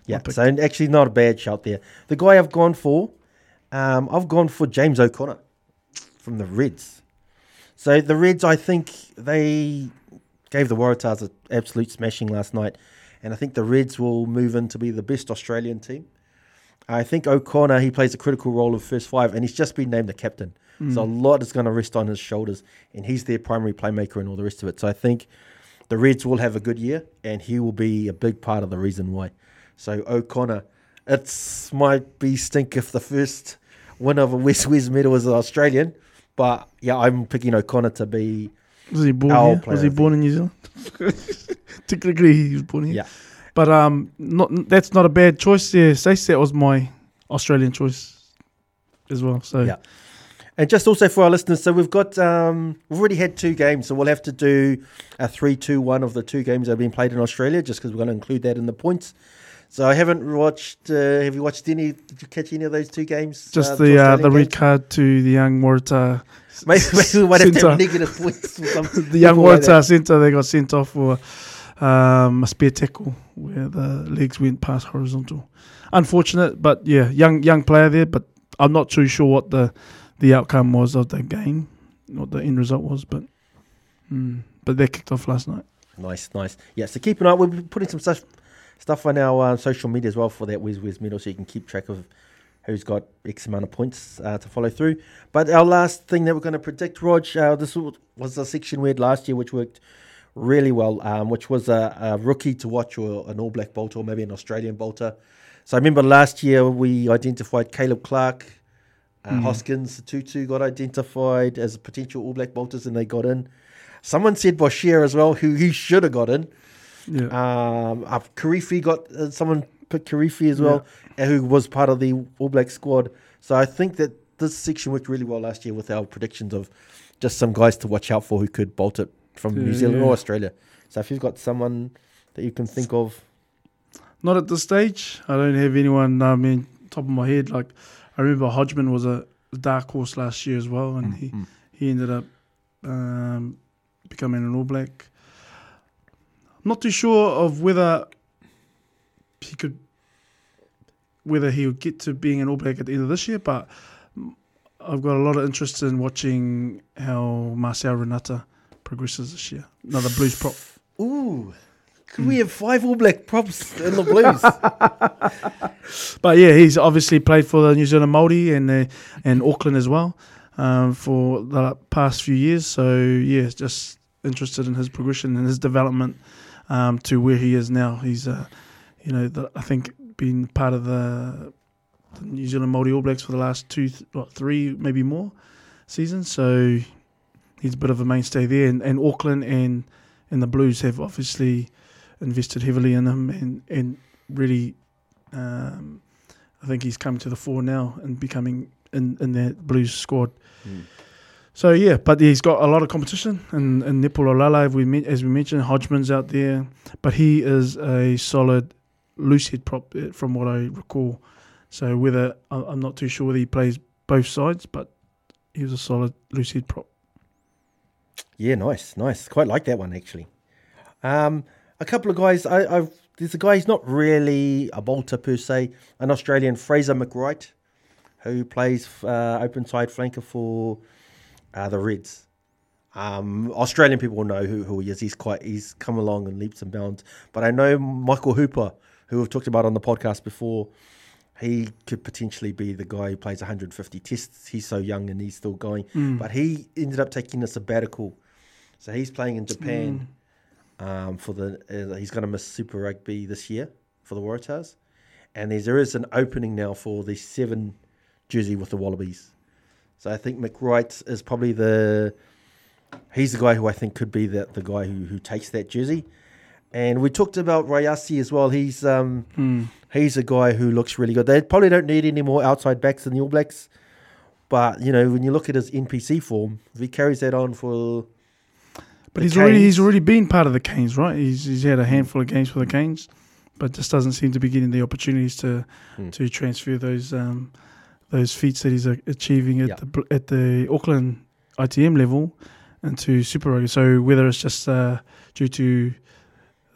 yeah, so actually not a bad shout there. The guy I've gone for, um, I've gone for James O'Connor from the Reds. So the Reds, I think they gave the Waratahs an absolute smashing last night, and I think the Reds will move in to be the best Australian team. I think O'Connor he plays a critical role of first five, and he's just been named the captain. So a mm. lot is going to rest on his shoulders, and he's their primary playmaker and all the rest of it. So I think the Reds will have a good year, and he will be a big part of the reason why. So O'Connor, it might be stink if the first winner of a West West medal is an Australian, but yeah, I'm picking O'Connor to be
Was he born
Our
here?
player,
Was he born in New Zealand? Technically, he was born here.
yeah.
But um, not that's not a bad choice there. Stacey, that was my Australian choice as well. So
Yeah. And just also for our listeners, so we've got um, we've already had two games, so we'll have to do a three-two-one of the two games that have been played in Australia, just because we're going to include that in the points. So I haven't watched. Uh, have you watched any? Did you catch any of those two games?
just
uh,
the uh, the red
games?
card to the young Waratah,
Maybe, maybe we might have negative points
the young
people like.
Centre. They got sent off for um, a spear tackle where the legs went past horizontal. Unfortunate, but yeah, young young player there. But I'm not too sure what the the outcome was of the game, what the end result was. But mm, but they kicked off last night.
Nice, nice. Yeah, so keep an eye. We'll be putting some stuff stuff on our uh, social media as well for that Whiz Whiz medal, so you can keep track of who's got X amount of points uh, to follow through. But our last thing that we're going to predict, Rog, uh, this was a section we had last year, which worked really well, um, which was a, a rookie to watch or an All Black bolter or maybe an Australian bolter. So I remember last year we identified Caleb Clarke, uh, Hoskins, Tutu got identified as potential All Black bolters and they got in. Someone said Boshier as well, who he should have got in.
Yeah.
Um, uh, Karifi got uh, someone picked Karifi as well, uh, who was part of the All Black squad. So I think that this section worked really well last year with our predictions of just some guys to watch out for who could bolt it from New Zealand
yeah.
or Australia. So if you've got someone that you can think of,
Not at this stage. I don't have anyone. I mean, top of my head, like I remember Hodgman was a dark horse last year as well, and he he ended up um, becoming an All Black. I'm not too sure of whether he could, whether he would get to being an All Black at the end of this year, but I've got a lot of interest in watching how Marcel Renata progresses this year. Another Blues prop.
Ooh. Could we have five All Black props in the Blues?
But yeah, he's obviously played for the New Zealand Māori and uh, and Auckland as well um, for the past few years. So yeah, just interested in his progression and his development um, to where he is now. He's uh, you know the, I think been part of the, the New Zealand Māori All Blacks for the last two, th- what, three, maybe more seasons. So he's a bit of a mainstay there. And, and Auckland and and the Blues have obviously invested heavily in him and and really. Um, I think he's come to the fore now and becoming in, in that Blues squad.
Mm.
So yeah, but he's got a lot of competition and Nepo Laulala, as we men- as we mentioned, Hodgman's out there, but he is a solid loose head prop uh, from what I recall. So whether I'm not too sure whether he plays both sides, but he was a solid loose head prop.
Yeah, nice, nice. Quite like that one actually. Um, a couple of guys. I, I've there's a guy. He's not really a bolter per se. An Australian, Fraser McReight, who plays uh, open side flanker for uh, the Reds. Um, Australian people will know who, who he is. He's quite. He's come along in leaps and bounds. But I know Michael Hooper, who we've talked about on the podcast before. He could potentially be the guy who plays 150 tests. He's so young and he's still going. But he ended up taking a sabbatical, so he's playing in Japan um, for the. Uh, he's going to miss Super Rugby this year for the Waratahs, and there's, there is an opening now for the seven jersey with the Wallabies. So I think McReight is probably the. He's the guy who I think could be the the guy who, who takes that jersey. And we talked about Rayasi as well. He's um he's a guy who looks really good. They probably don't need any more outside backs than the All Blacks, but you know when you look at his NPC form, if he carries that on for
But he's already he's already been part of the Canes, right? He's he's had a handful of games for the Canes, but just doesn't seem to be getting the opportunities to
Hmm.
to transfer those um, those feats that he's uh, achieving at
Yeah.
the at the Auckland ITM level and to Super Rugby. So whether it's just uh, due to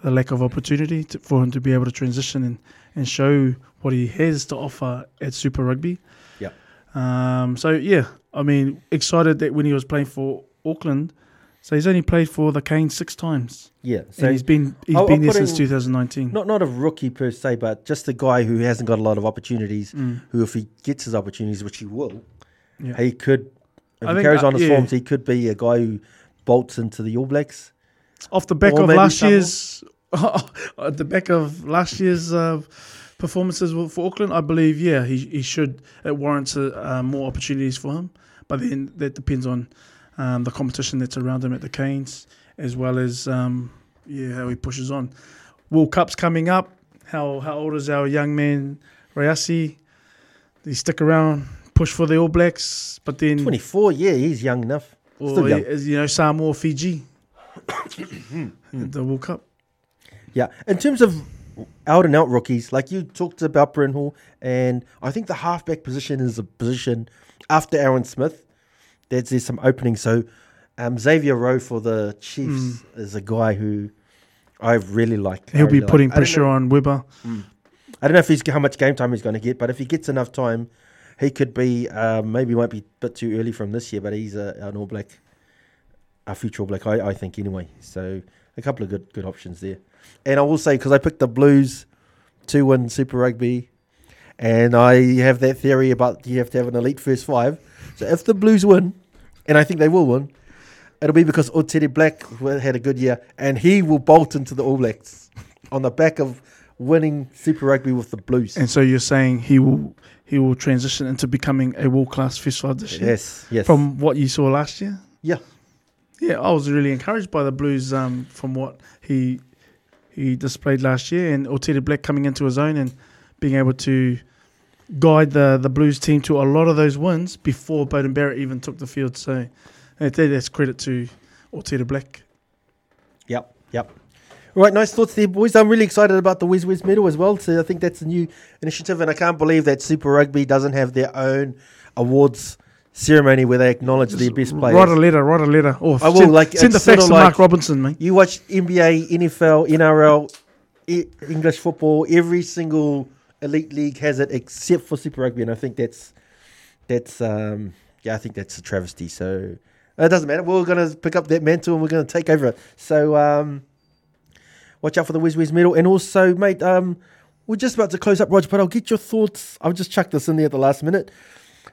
the lack of opportunity to, for him to be able to transition and, and show what he has to offer at Super Rugby.
Yep.
Um, so yeah, I mean, excited that when he was playing for Auckland, so he's only played for the Canes six times,
yeah.
so and he's been he's
I'll-
been
I'll
there since
in-
2019.
not not a rookie per se, but just a guy who hasn't got a lot of opportunities.
Mm.
Who, if he gets his opportunities, which he will,
Yeah.
he could. If
I
he carries
uh,
on his
yeah.
forms, he could be a guy who bolts into the All Blacks.
Off the back of last year's, at the back of last year's uh, performances for Auckland, I believe, yeah, he he should. It warrants uh, more opportunities for him, but then that depends on um, the competition that's around him at the Canes, as well as um, yeah how he pushes on. World Cup's coming up. How how old is our young man Rayasi? He stick around, push for the All Blacks, but then
Twenty four, yeah, he's young enough.
or
Still young.
is, you know Samoa, Fiji, the World Cup.
Yeah, in terms of out and out rookies, like you talked about Bryn Hall, and I think the halfback position is a position after Aaron Smith. There's, there's some openings. So um, Xavier Roe for the Chiefs is a guy who I really like.
He'll be putting
like.
Pressure
know-
on Weber.
I don't know if he's how much game time he's going to get, but if he gets enough time, he could be. Um, maybe won't be a bit too early from this year, but he's a, an All Black, a future All Black, I, I think anyway. So a couple of good good options there. And I will say because I picked the Blues to win Super Rugby, and I have that theory about you have to have an elite first five. So if the Blues win, and I think they will win, it'll be because Otere Black had a good year, and he will bolt into the All Blacks on the back of winning Super Rugby with the Blues.
And so you're saying he will he will transition into becoming a world class fish five this year
Yes, yes.
from what you saw last year.
yeah,
Yeah, I was really encouraged by the Blues um, from what he he displayed last year, and Otere Black coming into his own and being able to guide the the Blues team to a lot of those wins before Beauden Barrett even took the field. So that's credit to Otere Black.
yep, yep. Right, nice thoughts there, boys. I'm really excited about the Wiz Wiz medal as well. So I think that's a new initiative, and I can't believe that Super Rugby doesn't have their own awards ceremony where they acknowledge their best players.
Write a letter, write a letter. Or
I will,
send,
like,
send the fax to
like-
Mark Robinson, mate.
You watch NBA, NFL, NRL, E- English football. Every single elite league has it except for Super Rugby, and I think that's that's um, yeah, I think that's a travesty. So it doesn't matter. We're going to pick up that mantle and we're going to take over it. So um, watch out for the Whiz Whiz medal. And also, mate, um, we're just about to close up, Roger, but I'll get your thoughts. I'll just chuck this in there at the last minute.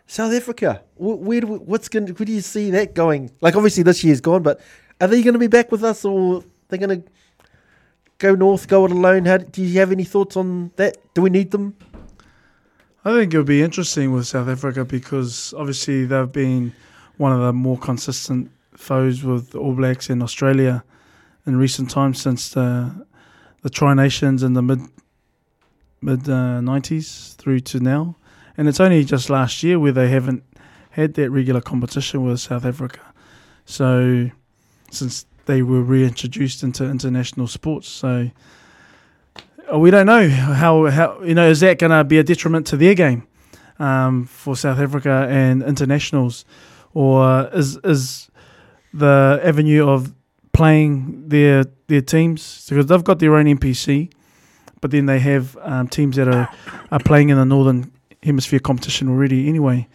South Africa, where do we, what's going? Where do you see that going? Like, obviously this year's gone, but are they going to be back with us, or they're going to go north, go it alone? How do you have any thoughts on that? Do we need them?
I think it'll be interesting with South Africa because obviously they've been one of the more consistent foes with All Blacks in Australia in recent times since the the Tri Nations in the mid mid uh, nineties through to now, and it's only just last year where they haven't had that regular competition with South Africa. So since they were reintroduced into international sports, so uh, we don't know how how you know is that going to be a detriment to their game um, for South Africa and internationals, or is is the avenue of playing their their teams because they've got their own NPC, but then they have um, teams that are are playing in the northern hemisphere competition already anyway,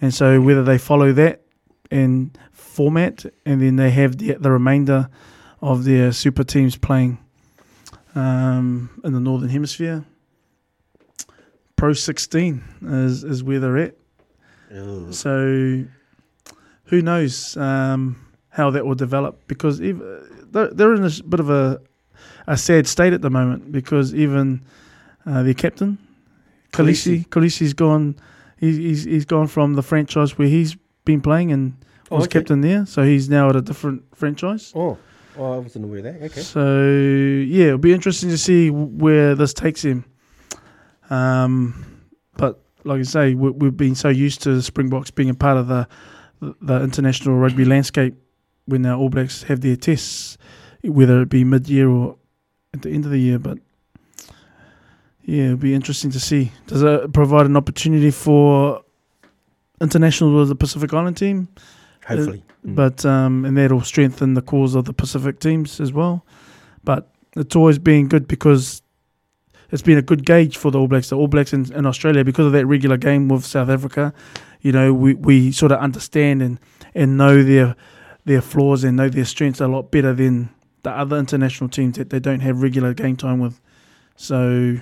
and so whether they follow that in format and then they have the the remainder of their super teams playing um, in the northern hemisphere. Pro 16 is, is where they're at. So who knows um, how that will develop because ev they're, they're in a bit of a, a sad state at the moment because even uh, their captain, Kolisi, Kolisi's gone. He's, he's he's gone from the franchise where he's been playing and
Oh,
was
okay.
captain there, so he's now at a different franchise.
Oh, oh, I wasn't aware of that. Okay.
So yeah, it'll be interesting to see where this takes him. Um, but like I say, we, we've been so used to the Springboks being a part of the the international rugby landscape when our All Blacks have their tests, whether it be mid year or at the end of the year. But yeah, it'll be interesting to see. Does it provide an opportunity for international with the Pacific Island team?
Hopefully. Mm.
but um, and that'll strengthen the cause of the Pacific teams as well. But it's always been good because it's been a good gauge for the All Blacks. The All Blacks in, in Australia because of that regular game with South Africa. You know, we, we sort of understand and, and know their their flaws and know their strengths a lot better than the other international teams that they don't have regular game time with. So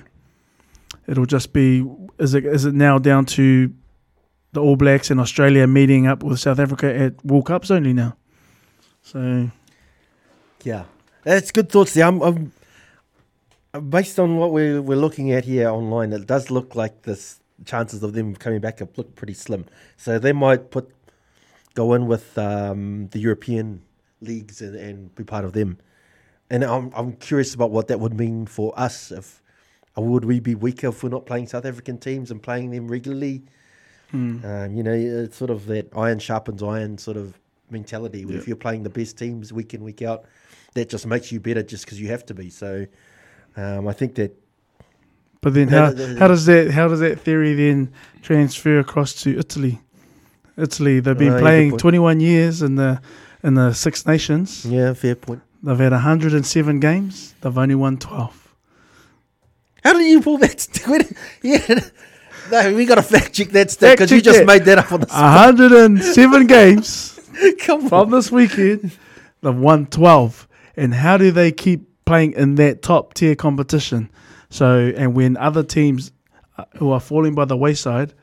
it'll just be is it is it now down to the All Blacks in Australia meeting up with South Africa at World Cups only now. So
Yeah, that's good thoughts there. I'm, I'm based on what we're we're looking at here online. It does look like this chances of them coming back up look pretty slim. So they might put go in with um, the European leagues and, and be part of them. And I'm I'm curious about what that would mean for us. If would we be weaker if we're not playing South African teams and playing them regularly? Um, you know, it's sort of that iron sharpens iron sort of mentality. Where If you're playing the best teams week in week out, that just makes you better just because you have to be. So, um, I think that
But then how, how does that how does that theory then transfer across to Italy? Italy they've been
Oh,
playing
point.
21 years in the in the Six Nations.
yeah, fair point.
They've had 107 games. They've only won 12.
How did you pull that? yeah, we got to fact check that stuff because you just
that.
made that up on the spot.
107 games
Come on.
from this weekend. They've won 12. And how do they keep playing in that top tier competition? So, and when other teams uh, who are falling by the wayside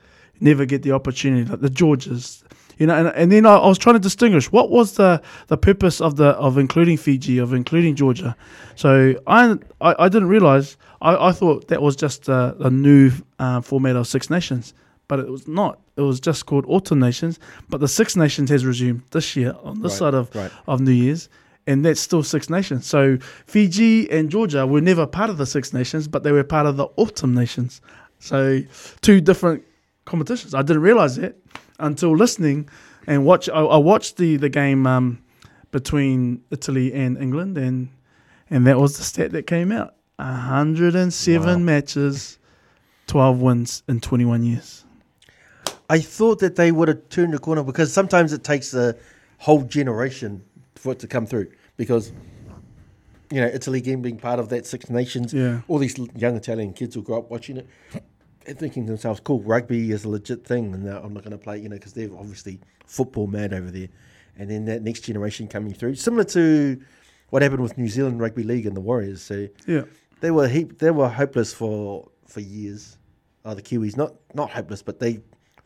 never get the opportunity, like the Georges, you know, and, and then I, I was trying to distinguish what was the, the purpose of the of including Fiji, of including Georgia. So I I, I didn't realize. I, I thought that was just a, a new uh, format of Six Nations, but it was not. It was just called Autumn Nations. But the Six Nations has resumed this year on this
Right,
side of
right.
of New Year's, and that's still Six Nations. So Fiji and Georgia were never part of the Six Nations, but they were part of the Autumn Nations. So two different competitions. I didn't realize that until listening and watch. I, I watched the the game um, between Italy and England, and and that was the stat that came out: 107
Wow.
matches, 12 wins in 21 years.
I thought that they would have turned the corner because sometimes it takes a whole generation for it to come through. Because you know, Italy game being part of that Six Nations,
Yeah.
all these young Italian kids will grow up watching it, thinking to themselves, "Cool, rugby is a legit thing, and I'm not going to play." You know, because they're obviously football mad over there. And then that next generation coming through, similar to what happened with New Zealand Rugby League and the Warriors. So
Yeah.
they were heap, they were hopeless for for years. Oh, the Kiwis not not hopeless, but they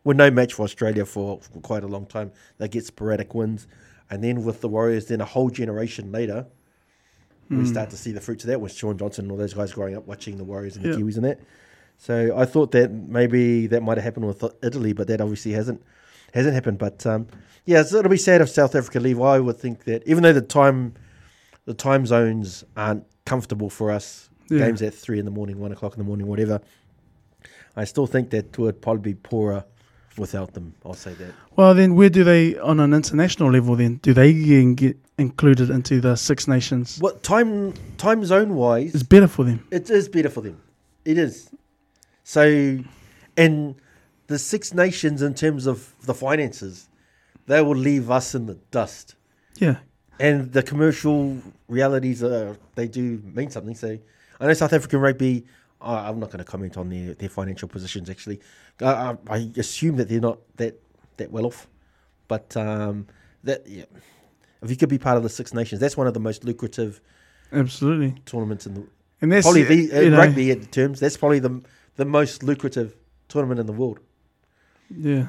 were no match for Australia for, for quite a long time. They get sporadic wins, and then with the Warriors, then a whole generation later, we hmm. start to see the fruits of that with Shaun Johnson and all those guys growing up watching the Warriors and the
Yeah.
Kiwis and that. So I thought that maybe that might have happened with Italy, but that obviously hasn't hasn't happened. But um, yeah, it'll be sad if South Africa leave. I would think that even though the time the time zones aren't comfortable for us,
Yeah.
games at three in the morning, one o'clock in the morning, whatever. I still think that would probably be poorer without them. I'll say that.
Well, then where do they, on an international level, then do they get included into the Six Nations?
What time time zone wise,
It's better for them.
It is better for them. It is. So, and the Six Nations, in terms of the finances, they will leave us in the dust.
Yeah.
And the commercial realities, uh, they do mean something. So, I know South African rugby. Uh, I'm not going to comment on their, their financial positions. Actually, I, I, assume that they're not that that well off. But um, that yeah, if you could be part of the Six Nations, that's one of the most lucrative
Absolutely.
tournaments in the
And that's
probably the
uh,
uh,
you know,
rugby terms. That's probably the the most lucrative tournament in the world.
Yeah.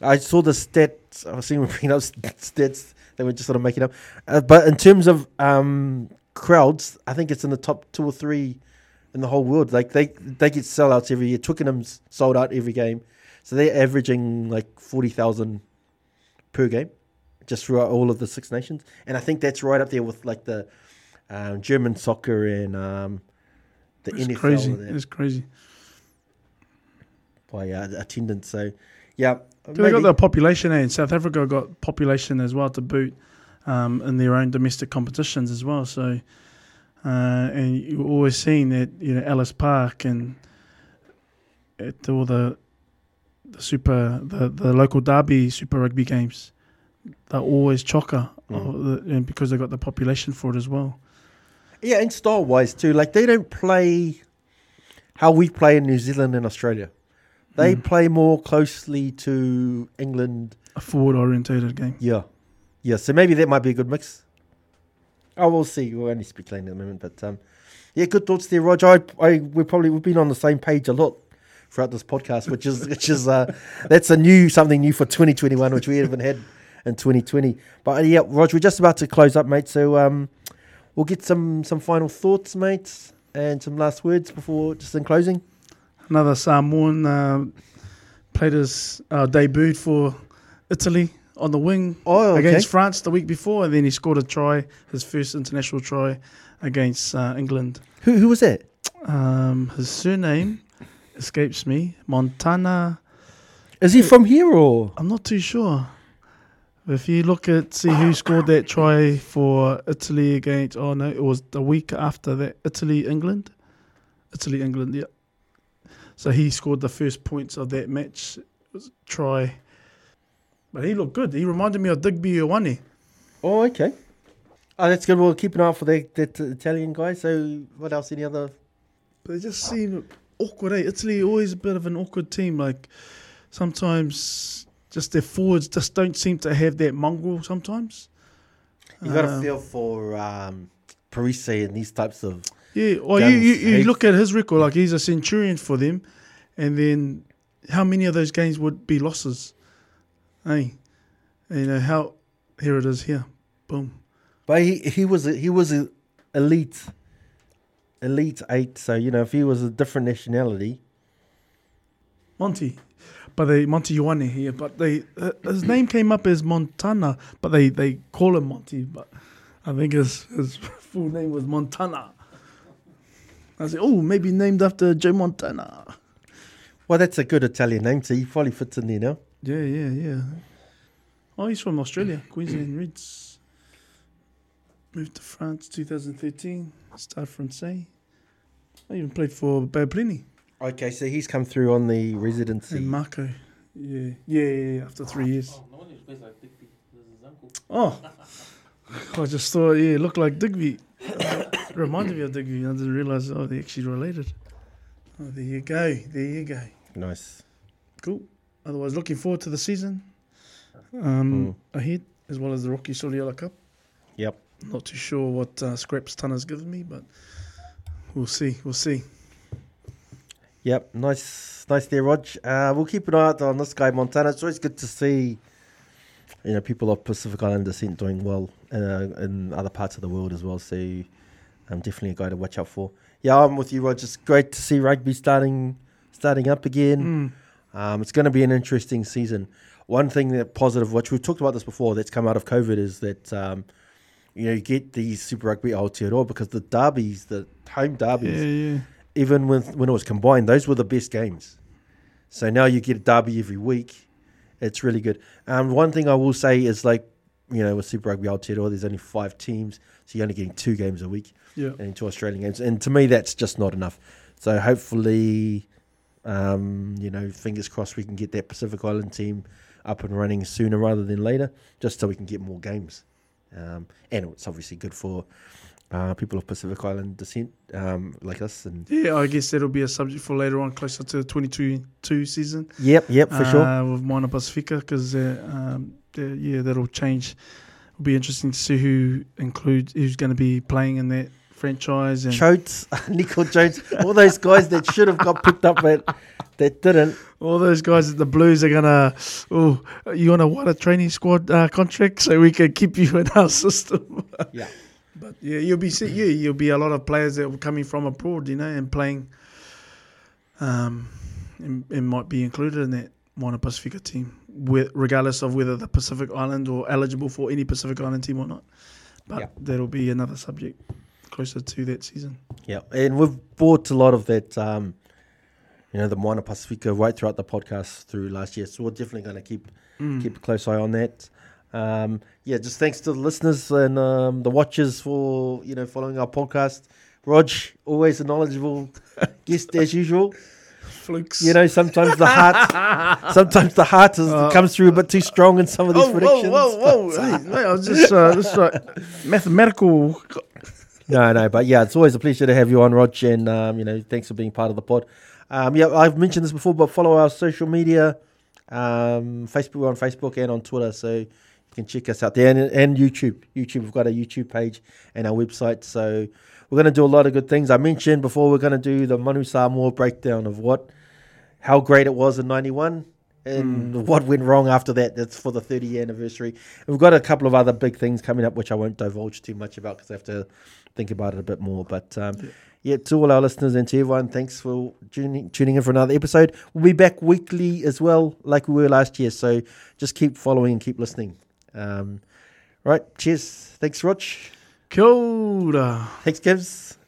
I saw the stats. I was seeing bringing up stats. They were just sort of making up. Uh, but in terms of um, crowds, I think it's in the top two or three in the whole world. Like they they get sellouts every year. Twickenham's sold out every game, so they're averaging like forty thousand per game, just throughout all of the Six Nations. And I think that's right up there with like the um, German soccer and um, the
It's
NFL.
crazy.
that
It's crazy.
By uh, attendance. So yeah,
So they
maybe-
got the population, eh? And South Africa got population as well to boot um, in their own domestic competitions as well. So, uh, and you're always seeing that, you know, Ellis Park and at all the the super the, the local derby super rugby games, they're always chocker,
Mm.
of the- and because they've got the population for it as well.
Yeah, and style wise too. Like they don't play how we play in New Zealand and Australia. They
Mm.
play more closely to England.
A forward orientated game.
Yeah, yeah. So maybe that might be a good mix. Oh, we'll see. We're only speculating at the moment, but um, yeah, good thoughts there, Roger. I, I, we probably we've been on the same page a lot throughout this podcast, which is which is uh, that's a new something new for 2021, which we haven't had in 2020. But uh, yeah, Roger, we're just about to close up, mate. So um, we'll get some some final thoughts, mate, and some last words before just in closing.
Another Samoan uh, played his uh, debut for Italy on the wing
Oh, okay.
against France the week before, and then he scored a try, his first international try against uh, England.
Who who was that?
Um, his surname escapes me. Montana.
Is he from here or?
I'm not too sure. If you look at see who scored that try for Italy against, oh no, it was the week after that. Italy England, Italy England. Yeah. So he scored the first points of that match. Was try. But he looked good. He reminded me of Digby Ioane.
Oh, okay. Oh, that's good. We'll keep an eye out for that, that Italian guy. So, what else? Any other?
But they just seem awkward. Eh? Italy always a bit of an awkward team. Like sometimes just their forwards just don't seem to have that mongrel. Sometimes.
You got a
Um,
feel for um, Parisse and these types of.
Yeah, well, you,
Guns,
you, you look at his record, like he's a centurion for them, and then how many of those games would be losses? Hey, you know how here it is here, boom.
But he he was a, he was a elite, elite eight. So you know if he was a different nationality,
Monty, but they Monty Ioane here, but they uh, his name came up as Montana, but they they call him Monty, but I think his his full name was Montana. I said, oh, maybe named after Joe Montana.
well, that's a good Italian name. So he probably fits in there now.
Yeah, yeah, yeah. Oh, he's from Australia, Queensland Reds. Moved to France 2013. Stade Francais. I even played for Bablini
Okay, so he's come through on the residency.
and Marco. Yeah. yeah, yeah, yeah, after three years.
Oh, no wonder plays like Digby. This is his uncle.
Oh, I just thought, yeah, it looked like Digby. Reminded me of Digby. I didn't realize, oh, they're actually related. Oh, there you go. There you go.
Nice.
Cool. Otherwise, looking forward to the season um, ahead, as well as the Rocky Soliola Cup.
Yep.
Not too sure what uh, scraps Tana's given me, but we'll see. We'll see.
Yep, nice, nice there, Rog. Uh, we'll keep an eye out on this guy, Montana. It's always good to see, you know, people of Pacific Island descent doing well uh, in other parts of the world as well. So, um, definitely a guy to watch out for. Yeah, I'm with you, Rog. It's great to see rugby starting, starting up again. Um, it's going to be an interesting season. One thing that positive, which we've talked about this before, that's come out of COVID is that. Um, you know, you get these Super Rugby Aotearoa because the derbies, the home derbies,
Yeah, yeah.
even with, when it was combined, those were the best games. So now you get a derby every week. It's really good. Um, one thing I will say is like, you know, with Super Rugby Aotearoa, there's only five teams, so you're only getting two games a week
Yeah.
and two Australian games. And to me, that's just not enough. So hopefully, um, you know, fingers crossed we can get that Pacific Island team up and running sooner rather than later, just so we can get more games. Um, and it's obviously good for uh, people of Pacific Island descent um, like us. And
Yeah, I guess that'll be a subject for later on, closer to the 22-2 season.
yep, yep, for sure.
uh, With Moana Pacifica, because uh, um, the- yeah, that'll change. It'll be interesting to see who includes who's going to be playing in that franchise. And
Chotes, Nico Jones, all those guys that should have got picked up but that didn't.
all those guys at the Blues are gonna. Oh, you want to want a training squad uh, contract so we can keep you in our system.
Yeah.
But yeah, you'll be see, yeah, you'll be a lot of players that are coming from abroad, you know, and playing. Um, and, and might be included in that Moana Pacifica team, with, regardless of whether the Pacific Island or eligible for any Pacific Island team or not. But
Yeah.
that'll be another subject closer to that season.
Yeah, and we've brought a lot of that, um, you know, the Moana Pacifica right throughout the podcast through last year. So we're definitely going to keep keep a close eye on that. Um, yeah, just thanks to the listeners and um, the watchers for you know following our podcast. Rog, always a knowledgeable guest as usual.
Flukes.
You know, sometimes the heart, sometimes the heart is, comes through a bit too strong in some of these
Oh, whoa,
predictions.
whoa, whoa! hey, mate, I was just, uh, just like mathematical.
No, no, but yeah, it's always a pleasure to have you on, Rog, and um, you know, thanks for being part of the pod. Um, yeah, I've mentioned this before, but follow our social media, um, Facebook we're on Facebook and on Twitter, so you can check us out there, and, and YouTube. YouTube, we've got a YouTube page and our website, so we're going to do a lot of good things. I mentioned before we're going to do the Manu Samoa breakdown of what, how great it was in '91. And what went wrong after that? That's for the 30 year anniversary. And we've got a couple of other big things coming up, which I won't divulge too much about because I have to think about it a bit more. But um, yeah. to all our listeners and to everyone, thanks for tuning, tuning in for another episode. We'll be back weekly as well, like we were last year. So just keep following and keep listening. Um, right, cheers. Thanks, Rog.
Kia ora.
Thanks, Gibbs.